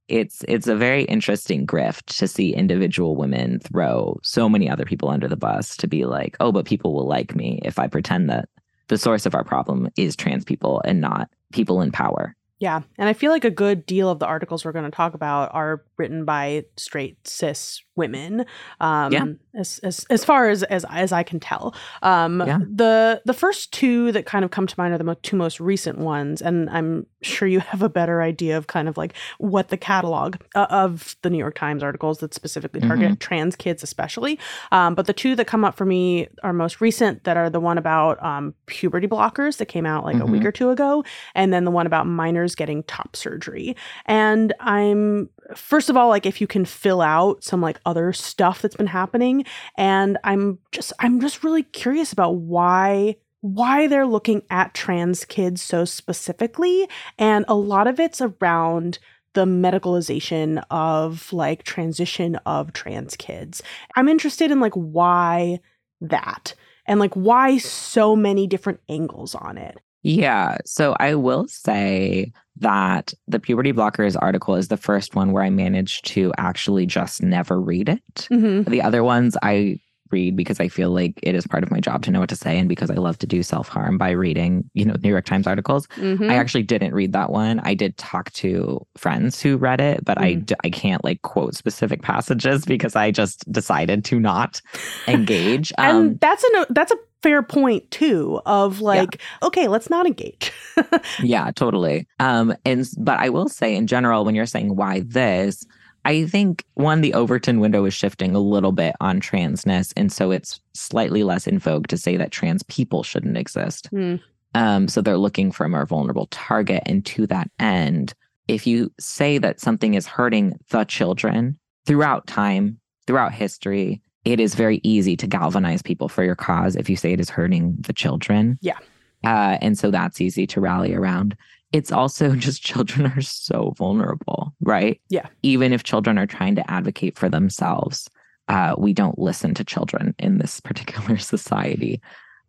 it's it's a very interesting grift to see individual women throw so many other people under the bus to be like, oh, but people will like me if I pretend that the source of our problem is trans people and not people in power. Yeah. And I feel like a good deal of the articles we're going to talk about are written by straight cis women. Um, yeah. as, as, as far as, as, as I can tell. Um, yeah. the, the first two that kind of come to mind are the mo- two most recent ones. And I'm sure you have a better idea of kind of like what the catalog uh, of the New York Times articles that specifically target mm-hmm. trans kids, especially. Um, but the two that come up for me are most recent that are the one about um, puberty blockers that came out like mm-hmm. a week mm-hmm. or two ago. And then the one about minors getting top surgery. And I'm, first of all, like if you can fill out some like other stuff that's been happening. And I'm just, I'm just really curious about why why they're looking at trans kids so specifically. And a lot of it's around the medicalization of like transition of trans kids. I'm interested in like why that and like why so many different angles on it. Yeah. So I will say that the puberty blockers article is the first one where I managed to actually just never read it. Mm-hmm. The other ones I read because I feel like it is part of my job to know what to say and because I love to do self harm by reading, you know, New York Times articles. Mm-hmm. I actually didn't read that one. I did talk to friends who read it, but mm. I, I can't like quote specific passages because I just decided to not engage. and um, that's a that's a fair point too of like yeah. okay let's not engage yeah totally um and but i will say in general when you're saying why this I think one, the Overton window is shifting a little bit on transness. And so it's slightly less in vogue to say that trans people shouldn't exist. Mm. Um, so they're looking for a more vulnerable target. And to that end, if you say that something is hurting the children throughout time, throughout history, it is very easy to galvanize people for your cause if you say it is hurting the children. Yeah. Uh, and so that's easy to rally around. It's also just children are so vulnerable, right? Yeah. Even if children are trying to advocate for themselves, uh, we don't listen to children in this particular society.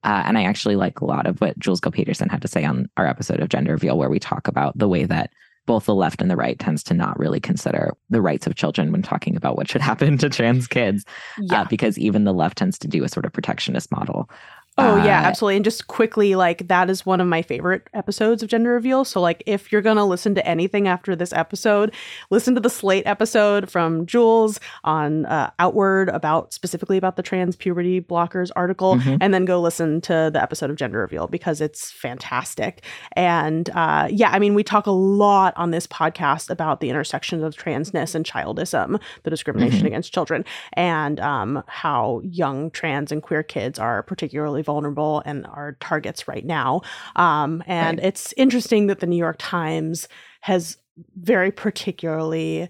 Uh, and I actually like a lot of what Jules Gill Peterson had to say on our episode of Gender Reveal, where we talk about the way that both the left and the right tends to not really consider the rights of children when talking about what should happen to trans kids, Yeah. uh, because even the left tends to do a sort of protectionist model. Oh yeah, Uh, absolutely. And just quickly, like that is one of my favorite episodes of Gender Reveal. So like if you're gonna listen to anything after this episode, listen to the Slate episode from Jules on uh, Outward about specifically about the trans puberty blockers article, Mhm. and then go listen to the episode of Gender Reveal because it's fantastic. And uh, yeah, I mean we talk a lot on this podcast about the intersections of transness and childism, the discrimination Mhm. against children, and um, how young trans and queer kids are particularly vulnerable and are targets right now. Um, and Right. it's interesting that the New York Times has very particularly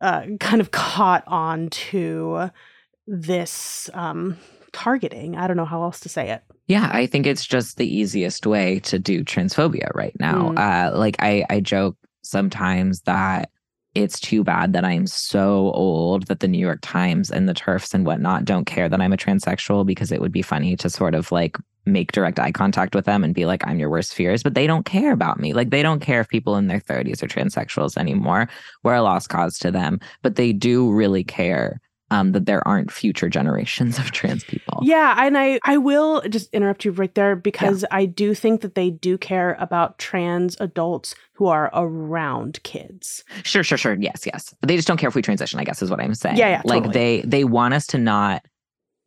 uh, kind of caught on to this um, targeting. I don't know how else to say it. Yeah, I think it's just the easiest way to do transphobia right now. Mm. Uh, like I, I joke sometimes that it's too bad that I'm so old that the New York Times and the turfs and whatnot don't care that I'm a transsexual because it would be funny to sort of like make direct eye contact with them and be like, I'm your worst fears. But they don't care about me. Like they don't care if people in their 30s are transsexuals anymore. We're a lost cause to them. But they do really care um, that there aren't future generations of trans people. Yeah, and I I will just interrupt you right there because I do think that they do care about trans adults who are around kids. Sure, sure, sure. Yes, yes. But they just don't care if we transition, I guess is what I'm saying. Yeah, yeah, Like totally. they they want us to not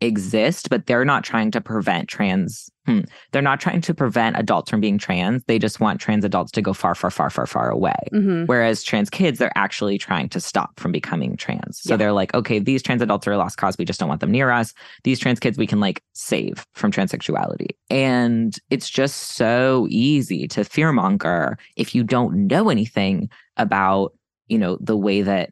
exist, but they're not trying to prevent trans hmm, they're not trying to prevent adults from being trans. They just want trans adults to go far, far, far, far, far away. hmm Whereas trans kids, they're actually trying to stop from becoming trans. So Yeah. they're like, okay, these trans adults are a lost cause. We just don't want them near us. These trans kids, we can like save from transsexuality. And it's just so easy to fearmonger if you don't know anything about, you know, the way that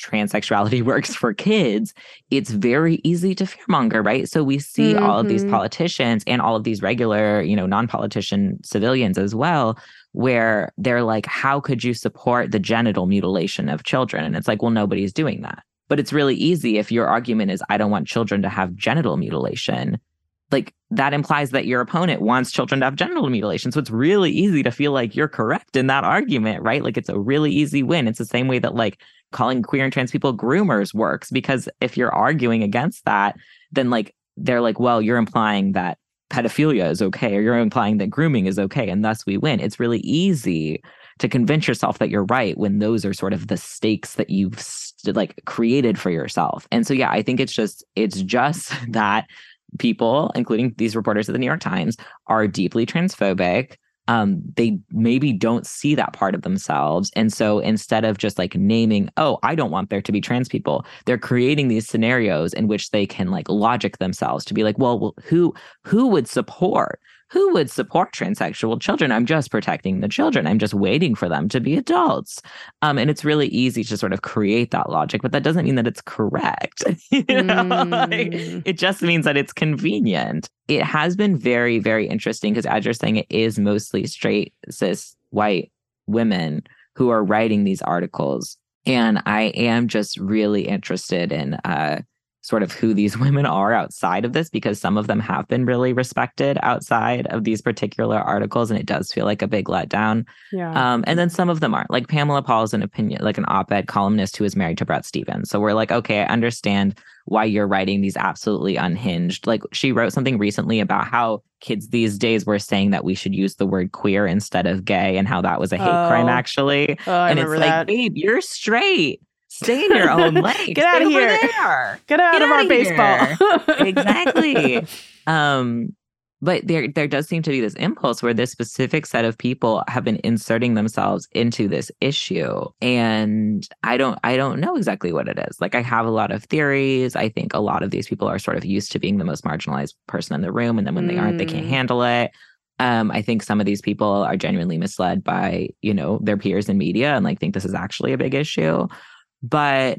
transsexuality works for kids. It's very easy to fearmonger, right? So we see all of these Mhm. politicians and all of these regular, you know, non-politician civilians as well where they're like, how could you support the genital mutilation of children? And it's like, well, nobody's doing that. But it's really easy if your argument is, I don't want children to have genital mutilation. Like that implies that your opponent wants children to have genital mutilation. So it's really easy to feel like you're correct in that argument, right? Like it's a really easy win. It's the same way that like calling queer and trans people groomers works because if you're arguing against that, then like they're like, well, you're implying that pedophilia is okay, or you're implying that grooming is okay, and thus we win. It's really easy to convince yourself that you're right when those are sort of the stakes that you've st- like created for yourself. And so, yeah, I think it's just it's just that people, including these reporters at the New York Times, are deeply transphobic. Um, they maybe don't see that part of themselves. And so instead of just like naming, oh, I don't want there to be trans people, they're creating these scenarios in which they can like logic themselves to be like, well, who who would support who would support transsexual children? I'm just protecting the children. I'm just waiting for them to be adults. Um, and it's really easy to sort of create that logic, but that doesn't mean that it's correct. you know? Like, Mm. it just means that it's convenient. It has been very, very interesting because, as you're saying, it is mostly straight, cis, white women who are writing these articles. And I am just really interested in uh, sort of who these women are outside of this because some of them have been really respected outside of these particular articles. And it does feel like a big letdown. Yeah. Um, and then some of them aren't. Like Pamela Paul is an opinion, like an op-ed columnist who is married to Bret Stephens. So we're like, okay, I understand why you're writing these absolutely unhinged. Like she wrote something recently about how kids these days were saying that we should use the word queer instead of gay and how that was a hate crime Oh, actually. oh, I and it's like, that. babe, you're straight. Stay in your own lane. Get out Stay over here. Get out Get of our baseball. exactly. um, but there there does seem to be this impulse where this specific set of people have been inserting themselves into this issue. And I don't I don't know exactly what it is. Like I have a lot of theories. I think a lot of these people are sort of used to being the most marginalized person in the room. And then when they aren't, they can't Mm. handle it. Um, I think some of these people are genuinely misled by, you know, their peers in media and like think this is actually a big issue. But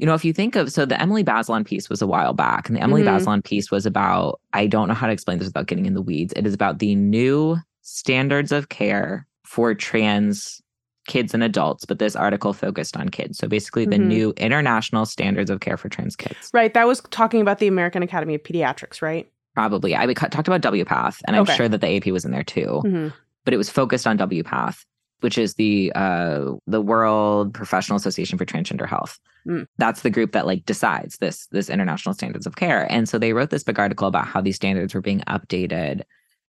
You know, if you think of so the Emily Bazelon piece was a while back, and the Emily Mhm. Bazelon piece was about I don't know how to explain this without getting in the weeds. It is about the new standards of care for trans kids and adults, but this article focused on kids. So basically the Mhm. new international standards of care for trans kids. Right. That was talking about the American Academy of Pediatrics, right? Probably. I talked about WPATH, and I'm Okay. sure that the AP was in there too. Mhm. but it was focused on WPATH, which is the uh, the World Professional Association for Transgender Health. Mm. That's the group that like decides this this international standards of care. And so they wrote this big article about how these standards were being updated.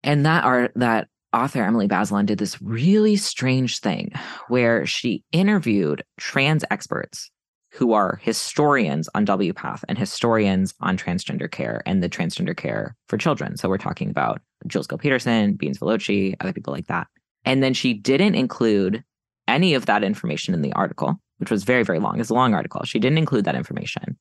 And that art that author Emily Bazelon did this really strange thing where she interviewed trans experts who are historians on WPATH and historians on transgender care and the transgender care for children. So we're talking about Jules Gill Peterson, Beans Velocci, other people like that. And then she didn't include any of that information in the article, which was very, very long. It's a long article. She didn't include that information.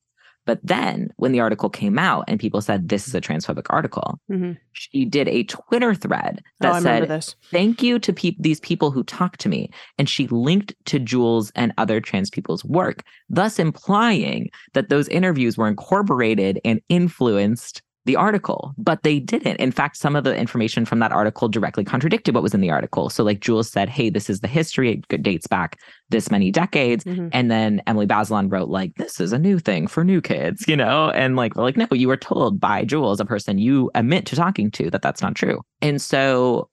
But then when the article came out and people said this is a transphobic article, Mhm. she did a Twitter thread Oh, that remember said, this. thank you to peop these people who talked to me. And she linked to Jules and other trans people's work, thus implying that those interviews were incorporated and influenced the article, but they didn't. In fact, some of the information from that article directly contradicted what was in the article. So, like Jules said, hey, this is the history, it dates back this many decades. Mhm. And then Emily Bazelon wrote, like, this is a new thing for new kids, you know? And like, we're like, no, you were told by Jules, a person you admit to talking to, that that's not true. And so,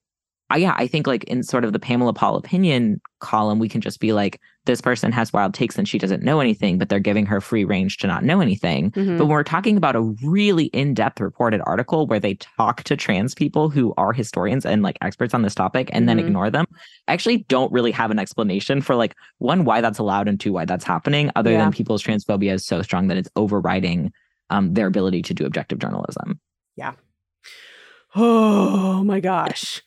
I, yeah, I think like in sort of the Pamela Paul opinion column, we can just be like, this person has wild takes and she doesn't know anything, but they're giving her free range to not know anything. Mhm. But when we're talking about a really in depth reported article where they talk to trans people who are historians and like experts on this topic and then Mhm. ignore them, I actually don't really have an explanation for like one, why that's allowed and two, why that's happening, other Yeah. than people's transphobia is so strong that it's overriding um, their ability to do objective journalism. Oh my gosh.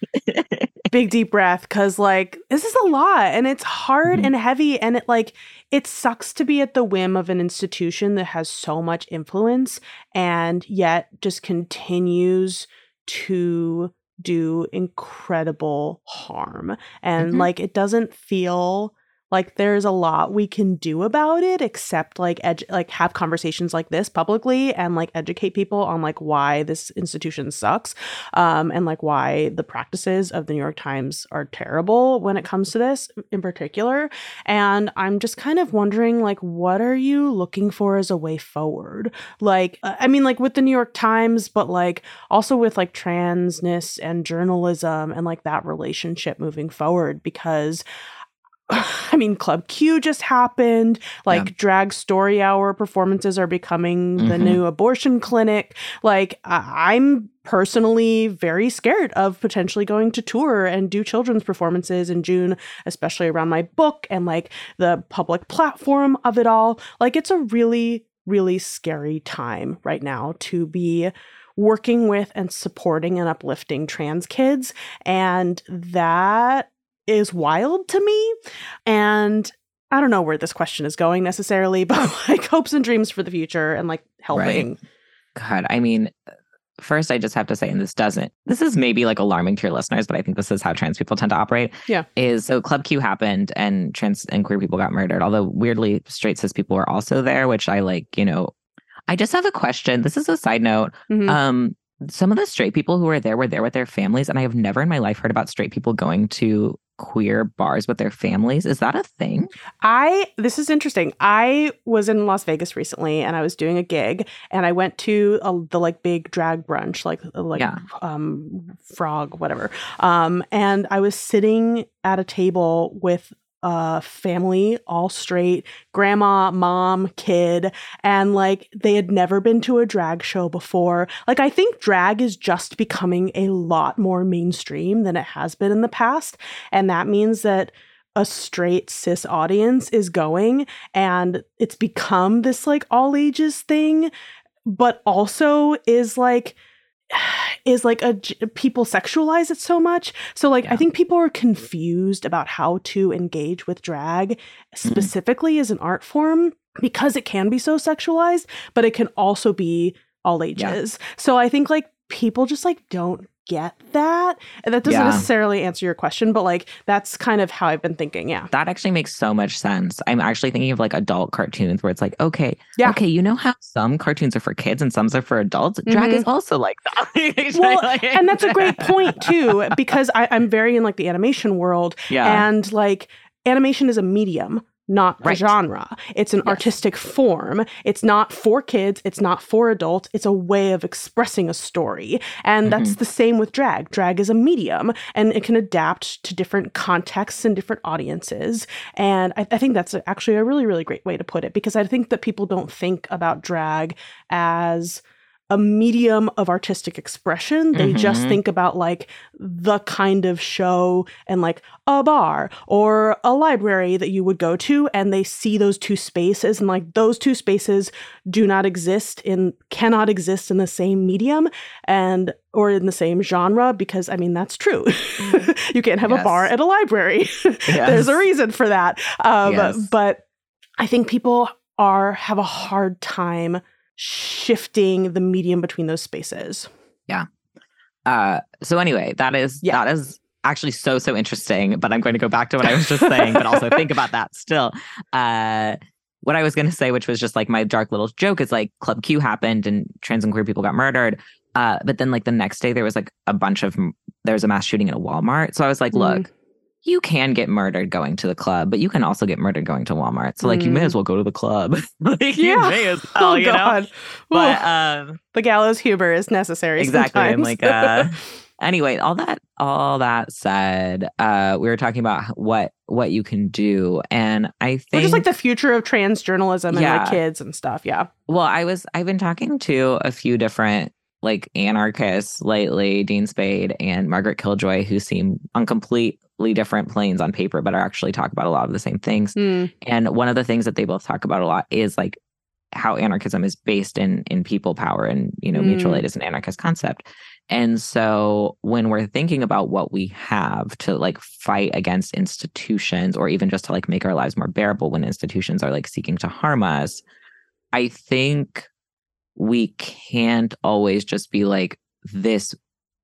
Big deep breath cuz like this is a lot and it's hard Mhm. and heavy and it like it sucks to be at the whim of an institution that has so much influence and yet just continues to do incredible harm and Mhm. like it doesn't feel like there's a lot we can do about it except like edu- like have conversations like this publicly and like educate people on like why this institution sucks um and like why the practices of the New York Times are terrible when it comes to this in particular. And I'm just kind of wondering like what are you looking for as a way forward? Like uh, I mean like with the New York Times but like also with like transness and journalism and like that relationship moving forward because I mean, Club Q just happened. Like, Yeah. drag story hour performances are becoming the Mhm. new abortion clinic. Like, I- I'm personally very scared of potentially going to tour and do children's performances in June, especially around my book and like the public platform of it all. Like, it's a really, really scary time right now to be working with and supporting and uplifting trans kids. And that is wild to me. And I don't know where this question is going necessarily, but like hopes and dreams for the future and like helping. God, I mean, first, I just have to say, and this doesn't, this is maybe like alarming to your listeners, but I think this is how trans people tend to operate. Yeah. Is so Club Q happened and trans and queer people got murdered, although weirdly, straight cis people were also there, which I like, you know, I just have a question. This is a side note. Mhm. Um, some of the straight people who were there were there with their families, and I have never in my life heard about straight people going to queer bars with their families. Is that a thing? I this is interesting. I was in Las Vegas recently and I was doing a gig and I went to a, the like big drag brunch like uh, like Yeah. um frog whatever. Um and I was sitting at a table with a family all straight grandma mom kid and like they had never been to a drag show before. Like i think drag is just becoming a lot more mainstream than it has been in the past and that means that a straight cis audience is going and it's become this like all ages thing but also is like is like a people sexualize it so much. So like i think people are confused about how to engage with drag mm. specifically as an art form because it can be so sexualized but it can also be all Yeah. ages. So i think like people just like don't get that. And that doesn't Yeah. necessarily answer your question, but like that's kind of how I've been thinking. Yeah. That actually makes so much sense. I'm actually thinking of like adult cartoons where it's like, okay, Yeah. okay, you know how some cartoons are for kids and some are for adults? Drag is also like that. Mm-hmm. Well, and that's a great point too, because I, I'm very in like the animation world, Yeah. and like animation is a medium. Not a genre. It's an Yes. artistic form. It's not for kids. It's not for adults. It's a way of expressing a story. And that's Mm-hmm. the same with drag. Drag is a medium and it can adapt to different contexts and different audiences. And I, I think that's actually a really, really great way to put it because I think that people don't think about drag as a medium of artistic expression. They just Mhm. think about like the kind of show and like a bar or a library that you would go to, and they see those two spaces, and like those two spaces do not exist in, cannot exist in the same medium and or in the same genre because I mean that's true. you can't have a bar Yes. at a library. There's a reason for that. Um, Yes. But I think people are have a hard time shifting the medium between those spaces. Yeah. Uh, so anyway, that is Yeah. that is actually so so interesting. But I'm going to go back to what I was just saying, but also think about that still. Uh, what I was going to say, which was just like my dark little joke, is like Club Q happened and trans and queer people got murdered. Uh, but then like the next day there was like a bunch of there was a mass shooting in a Walmart. So I was like, Mhm. look. You can get murdered going to the club, but you can also get murdered going to Walmart. So like you may Mm. as well go to the club. like you Yeah. may as well, oh you know. God! But um the gallows humor is necessary. exactly i'm like uh anyway all that all that said uh we were talking about what what you can do and i think just like the future of trans journalism and Yeah. like kids and stuff. Yeah. well i was i've been talking to a few different like anarchists lately dean spade and margaret killjoy who seem on completely different planes on paper but are actually talk about a lot of the same things Mm. and one of the things that they both talk about a lot is like how anarchism is based in in people power and you know mutual Mm. aid is an anarchist concept and so when we're thinking about what we have to like fight against institutions or even just to like make our lives more bearable when institutions are like seeking to harm us i think we can't always just be like this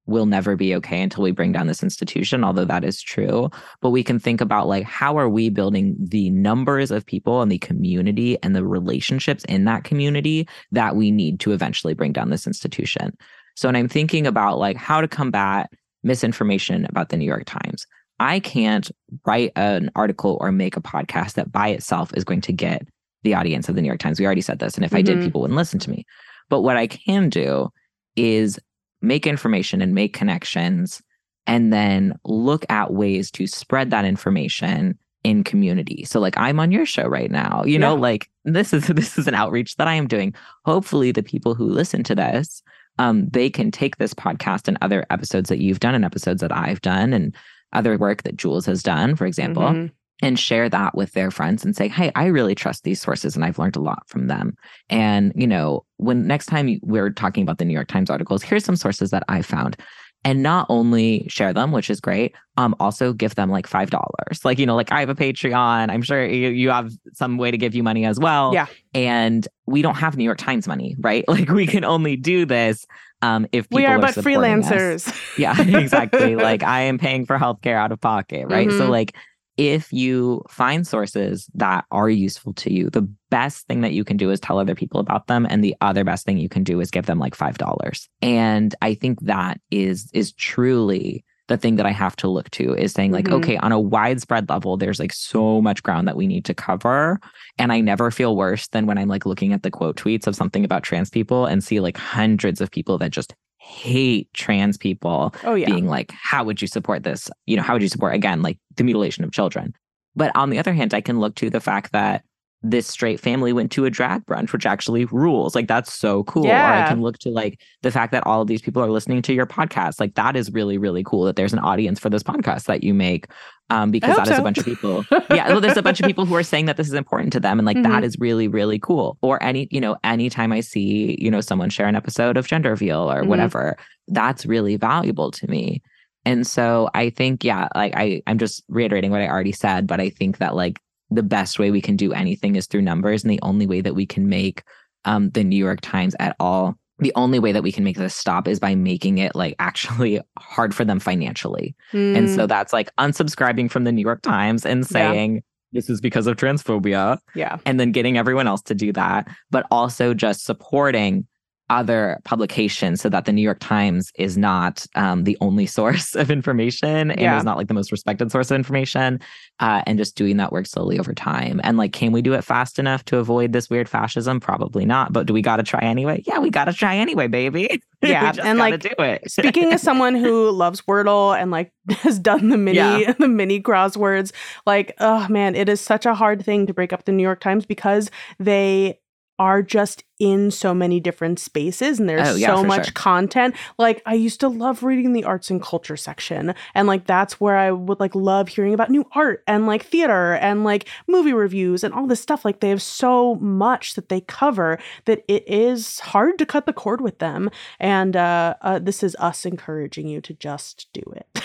will never be okay until we bring down this institution although that is true. But we can think about like how are we building the numbers of people and the community and the relationships in that community that we need to eventually bring down this institution? So when i'm thinking about like how to combat misinformation about the new york times. I can't write an article or make a podcast that by itself is going to get the audience of the new york times we already said this and if i did Mhm. people wouldn't listen to me but what i can do is make information and make connections and then look at ways to spread that information in community. So like I'm on your show right now. You know, like this is this is an outreach that I am doing. Hopefully the people who listen to this um they can take this podcast and other episodes that you've done and episodes that I've done and other work that Jules has done, for example, Mhm. And share that with their friends and say, Hey, I really trust these sources and I've learned a lot from them. And, you know, when next time we're talking about the New York Times articles, here's some sources that I found. And not only share them, which is great, um, also give them like five dollars. Like, you know, like I have a Patreon. I'm sure you, you have some way to give you money as well. Yeah. And we don't have New York Times money, right? Like we can only do this um if people We are but supporting us. freelancers. Yeah, exactly. like I am paying for healthcare out of pocket, right? So Mhm. like if you find sources that are useful to you, the best thing that you can do is tell other people about them and the other best thing you can do is give them like $5. And I think that is is truly the thing that I have to look to is saying like Mhm. okay, on a widespread level there's like so much ground that we need to cover and I never feel worse than when I'm like looking at the quote tweets of something about trans people and see like hundreds of people that just hate trans people oh yeah. being like, how would you support this? You know, how would you support, again, like the mutilation of children? But on the other hand, I can look to the fact that this straight family went to a drag brunch, which actually rules. Like, that's so cool. Or I can look to like the fact that all of these people are listening to your podcast. Like, that is really, really cool that there's an audience for this podcast that you make. Um, because that is so. a bunch of people. yeah. Well, there's a bunch of people who are saying that this is important to them. And like, that Mhm. is really, really cool. Or any, you know, anytime I see, you know, someone share an episode of Gender Reveal or Mhm. whatever, that's really valuable to me. And so I think, yeah, like I, I'm just reiterating what I already said, but I think that like the best way we can do anything is through numbers. And the only way that we can make um, the New York Times at all the only way that we can make this stop is by making it like actually hard for them financially. Mm. And so mm. that's like unsubscribing from the New York Times and saying, yeah. This is because of transphobia. Yeah. And then getting everyone else to do that, but also just supporting other publications so that the New York Times is not um, the only source of information and yeah. is not like the most respected source of information uh, and just doing that work slowly over time. And like, can we do it fast enough to avoid this weird fascism? Probably not. But do we got to try anyway? Yeah, we got to try anyway, baby. Yeah. and like, do it. speaking as someone who loves Wordle and like has done the mini, yeah. the mini crosswords, like, oh man, it is such a hard thing to break up the New York Times because they are just in so many different spaces and there's oh, yeah, so much sure. content. Like i used to love reading the arts and culture section and like that's where i would like love hearing about new art and like theater and like movie reviews and all this stuff. Like they have so much that they cover that it is hard to cut the cord with them. And uh, uh this is us encouraging you to just do it.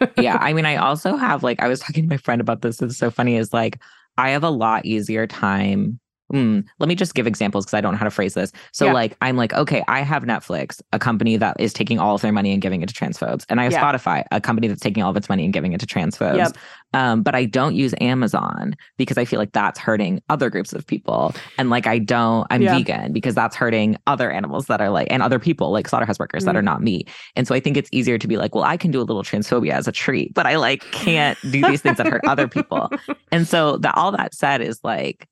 Yeah i mean i also have like i was talking to my friend about this it's so funny is like i have a lot easier time Mm, let me just give examples because I don't know how to phrase this. So, yeah. like, I'm like, okay, I have Netflix, a company that is taking all of their money and giving it to transphobes, and I have yeah. Spotify, a company that's taking all of its money and giving it to transphobes. Yep. Um, but I don't use Amazon because I feel like that's hurting other groups of people, and like I don't, I'm yeah. vegan because that's hurting other animals that are like and other people like slaughterhouse workers mm. that are not me. And so I think it's easier to be like, well, I can do a little transphobia as a treat, but I like can't do these things that hurt other people. And so that all that said is like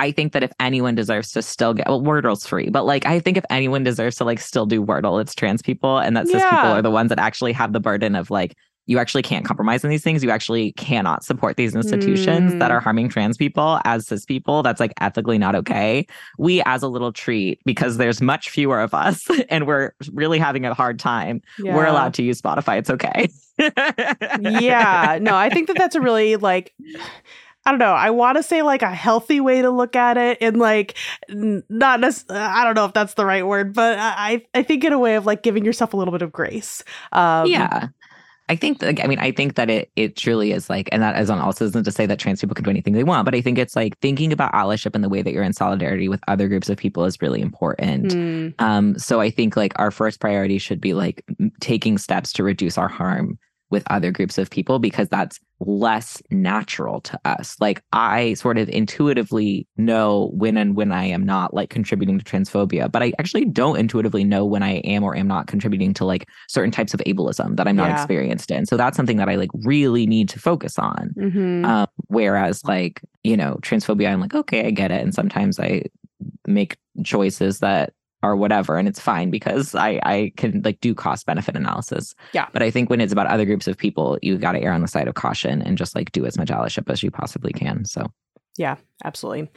I think that if anyone deserves to still get well, Wordle's free, but like I think if anyone deserves to like still do Wordle, it's trans people, and that cis yeah. people are the ones that actually have the burden of like you actually can't compromise in these things. You actually cannot support these institutions mm. that are harming trans people as cis people. That's like ethically not okay. We, as a little treat, because there's much fewer of us and we're really having a hard time, yeah. we're allowed to use Spotify. It's okay. yeah. No, I think that that's a really like I don't know. I want to say like a healthy way to look at it, and like not necessarily. I don't know if that's the right word, but I I think in a way of like giving yourself a little bit of grace. Um, yeah. I think, that, I mean, I think that it it truly is like, and that is on also isn't to say that trans people can do anything they want, but I think it's like thinking about allyship and the way that you're in solidarity with other groups of people is really important. Mm. Um, so I think like our first priority should be like taking steps to reduce our harm with other groups of people because that's less natural to us. Like I sort of intuitively know when and when I am not like contributing to transphobia, but I actually don't intuitively know when I am or am not contributing to like certain types of ableism that I'm not yeah. experienced in. So that's something that I like really need to focus on. Mm-hmm. Um, whereas like, you know, transphobia, I'm like, okay, I get it. And sometimes I make choices that or whatever and it's fine because i i can like do cost benefit analysis. Yeah. But i think when it's about other groups of people you got to err on the side of caution and just like do as much allyship as you possibly can so. Yeah absolutely.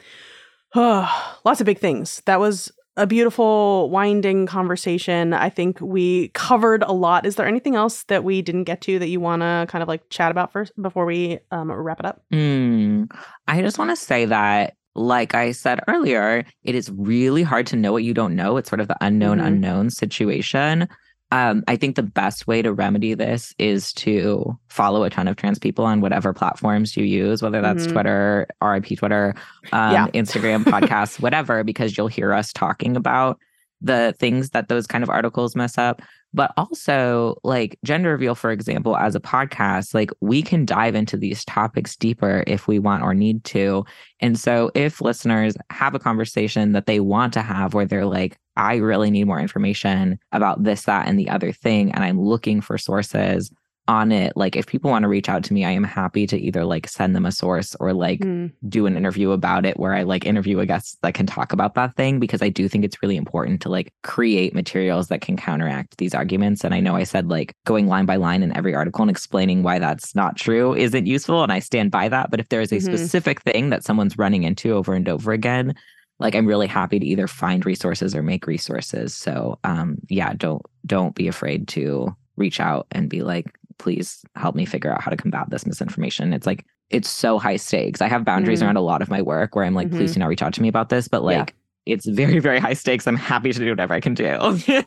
Oh, lots of big things. That was a beautiful winding conversation. I think we covered a lot. Is there anything else that we didn't get to that you want to kind of like chat about first before we um, wrap it up? Mm, i just want to say that like I said earlier, it is really hard to know what you don't know. It's sort of the unknown mm-hmm. unknown situation. Um, I think the best way to remedy this is to follow a ton of trans people on whatever platforms you use, whether that's mm-hmm. Twitter, RIP Twitter, um, yeah. Instagram, podcasts, whatever, because you'll hear us talking about the things that those kind of articles mess up but also like gender reveal for example as a podcast like we can dive into these topics deeper if we want or need to. And so if listeners have a conversation that they want to have where they're like i really need more information about this that and the other thing and i'm looking for sources on it like if people want to reach out to me i am happy to either like send them a source or like mm. do an interview about it where i like interview a guest that can talk about that thing because i do think it's really important to like create materials that can counteract these arguments and i know i said like going line by line in every article and explaining why that's not true isn't useful and i stand by that but if there is a mm-hmm. specific thing that someone's running into over and over again like i'm really happy to either find resources or make resources so um yeah don't don't be afraid to reach out and be like please help me figure out how to combat this misinformation. It's like, it's so high stakes. I have boundaries mm-hmm. around a lot of my work where I'm like, mm-hmm. please do not reach out to me about this. But like, yeah it's very very high stakes i'm happy to do whatever i can do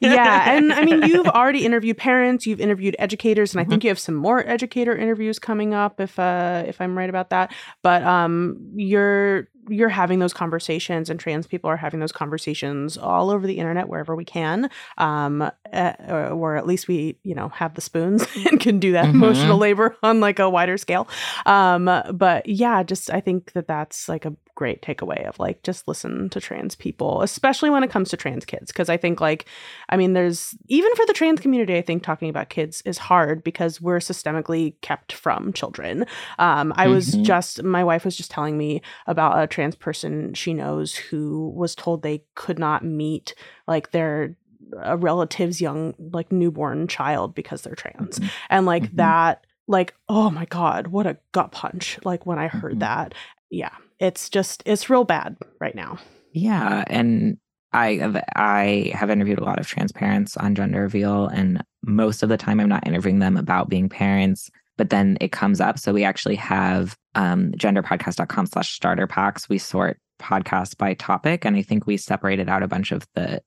yeah and i mean you've already interviewed parents you've interviewed educators and i mm-hmm. think you have some more educator interviews coming up if uh if i'm right about that but um you're you're having those conversations and trans people are having those conversations all over the internet wherever we can um uh, or at least we you know have the spoons and can do that mm-hmm. emotional labor on like a wider scale um but yeah just i think that that's like a great takeaway of like just listen to trans people, especially when it comes to trans kids. Cause I think like, I mean, there's even for the trans community, I think talking about kids is hard because we're systemically kept from children. Um, I mm-hmm. was just, my wife was just telling me about a trans person she knows who was told they could not meet like their a relative's young like newborn child because they're trans mm-hmm. and like mm-hmm. that like oh my god what a gut punch like when i heard mm-hmm. that yeah it's just it's real bad right now. Yeah, and I have I have interviewed a lot of trans parents on gender reveal, and most of the time I'm not interviewing them about being parents, but then it comes up. So we actually have um, genderpodcast.com slash starter packs. We sort podcasts by topic, and I think we separated out a bunch of the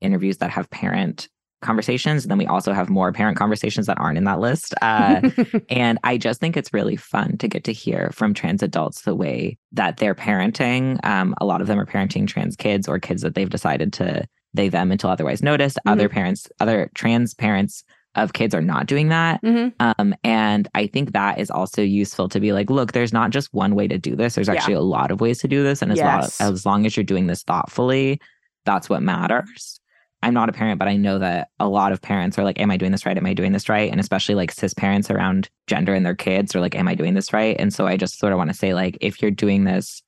interviews that have parent conversations. And then we also have more parent conversations that aren't in that list. Uh, and I just think it's really fun to get to hear from trans adults the way that they're parenting. Um, a lot of them are parenting trans kids or kids that they've decided to they them until otherwise noticed. Mm-hmm. Other parents, other trans parents of kids are not doing that. Mm-hmm. Um, and I think that is also useful to be like, look, there's not just one way to do this. There's actually yeah. a lot of ways to do this. And as, yes. as long as you're doing this thoughtfully, that's what matters. I'm not a parent, but I know that a lot of parents are like, Am I doing this right? Am I doing this right? And especially like cis parents around gender and their kids are like, Am I doing this right? And so I just sort of want to say, like, if you're doing this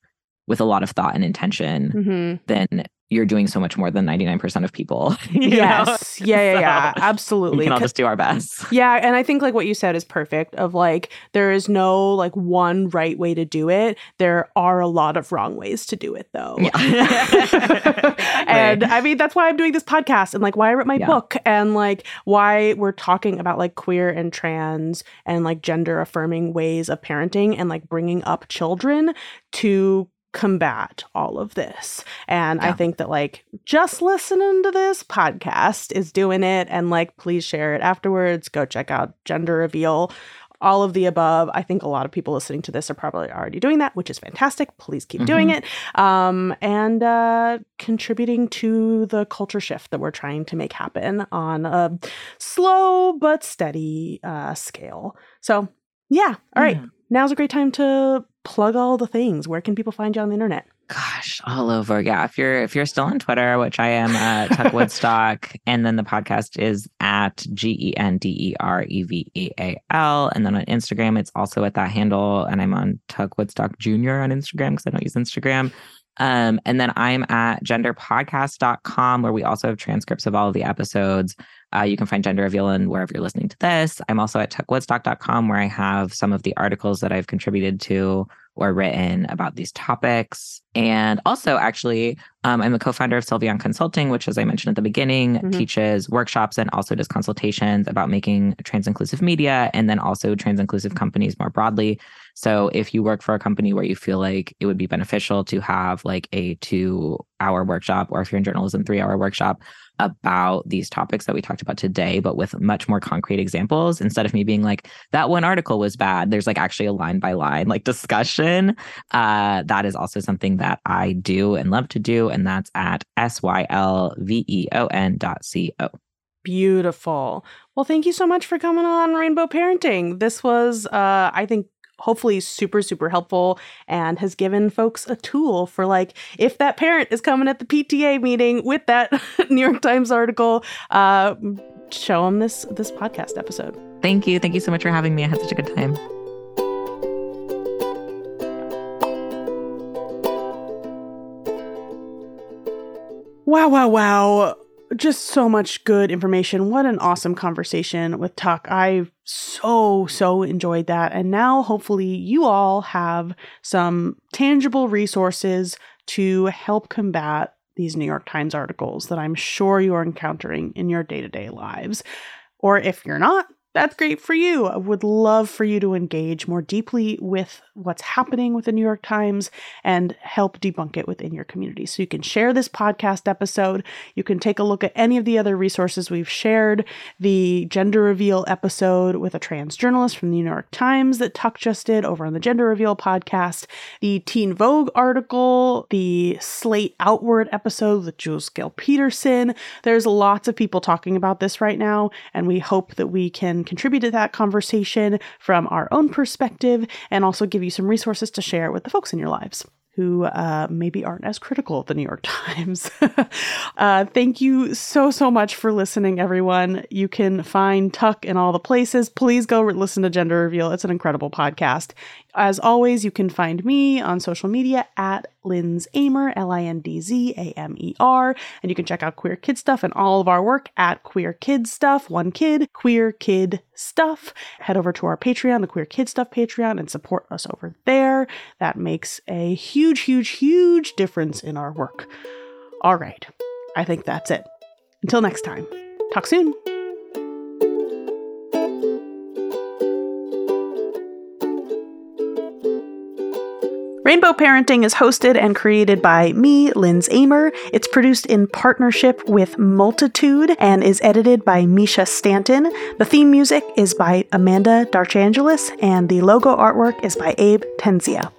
with a lot of thought and intention, mm-hmm. then you're doing so much more than 99% of people. yes. Know? Yeah, yeah, so yeah. Absolutely. We can all just do our best. Yeah. And I think like what you said is perfect of like, there is no like one right way to do it. There are a lot of wrong ways to do it though. Yeah. and right. I mean, that's why I'm doing this podcast and like why I wrote my yeah. book and like why we're talking about like queer and trans and like gender affirming ways of parenting and like bringing up children to combat all of this. And yeah. I think that like just listening to this podcast is doing it. And like, please share it afterwards. Go check out Gender Reveal. All of the above. I think a lot of people listening to this are probably already doing that, which is fantastic. Please keep mm-hmm. doing it. Um, and uh, contributing to the culture shift that we're trying to make happen on a slow but steady uh, scale. So, yeah. All right. Now's a great time to plug all the things. Where can people find you on the internet? Gosh, all over. Yeah. If you're if you're still on Twitter, which I am uh, at Tuck Woodstock, and then the podcast is at G E N D E R E V E A L. And then on Instagram, it's also at that handle. And I'm on Tuck Woodstock Jr. on Instagram because I don't use Instagram. Um, and then I'm at genderpodcast.com where we also have transcripts of all of the episodes. Uh, you can find Gender Reveal in wherever you're listening to this. I'm also at tuckwoodstock.com where I have some of the articles that I've contributed to or written about these topics. And also, actually, um, I'm the co founder of Sylveon Consulting, which, as I mentioned at the beginning, mm-hmm. teaches workshops and also does consultations about making trans inclusive media and then also trans inclusive companies more broadly. So, if you work for a company where you feel like it would be beneficial to have like a two hour workshop, or if you're in journalism, three hour workshop about these topics that we talked about today, but with much more concrete examples. Instead of me being like, that one article was bad, there's like actually a line by line like discussion. Uh, that is also something that I do and love to do. And that's at S Y L V E O N dot C O. Beautiful. Well, thank you so much for coming on Rainbow Parenting. This was, uh, I think, hopefully super super helpful and has given folks a tool for like if that parent is coming at the PTA meeting with that New York Times article uh show them this this podcast episode. Thank you. Thank you so much for having me. I had such a good time. Wow, wow, wow just so much good information. What an awesome conversation with Tuck. I so, so enjoyed that. And now, hopefully, you all have some tangible resources to help combat these New York Times articles that I'm sure you are encountering in your day to day lives. Or if you're not, that's great for you. I would love for you to engage more deeply with what's happening with the New York Times and help debunk it within your community. So you can share this podcast episode. You can take a look at any of the other resources we've shared, the gender reveal episode with a trans journalist from the New York Times that Tuck just did over on the Gender Reveal podcast, the Teen Vogue article, the Slate Outward episode with Jules Gill Peterson. There's lots of people talking about this right now, and we hope that we can contribute to that conversation from our own perspective and also give you some resources to share with the folks in your lives who uh, maybe aren't as critical of the New York Times. uh, thank you so, so much for listening, everyone. You can find Tuck in all the places. Please go listen to Gender Reveal. It's an incredible podcast. As always, you can find me on social media at Lindz Amer, L I N D Z A M E R. And you can check out Queer Kid Stuff and all of our work at Queer Kid Stuff, one kid, Queer Kid Stuff. Head over to our Patreon, the Queer Kid Stuff Patreon, and support us over there. That makes a huge, huge, huge difference in our work. All right, I think that's it. Until next time, talk soon. Rainbow Parenting is hosted and created by me, Lindz Amer. It's produced in partnership with Multitude and is edited by Mischa Stanton. The theme music is by Amanda D'Archangelis, and the logo artwork is by Abe Tensia.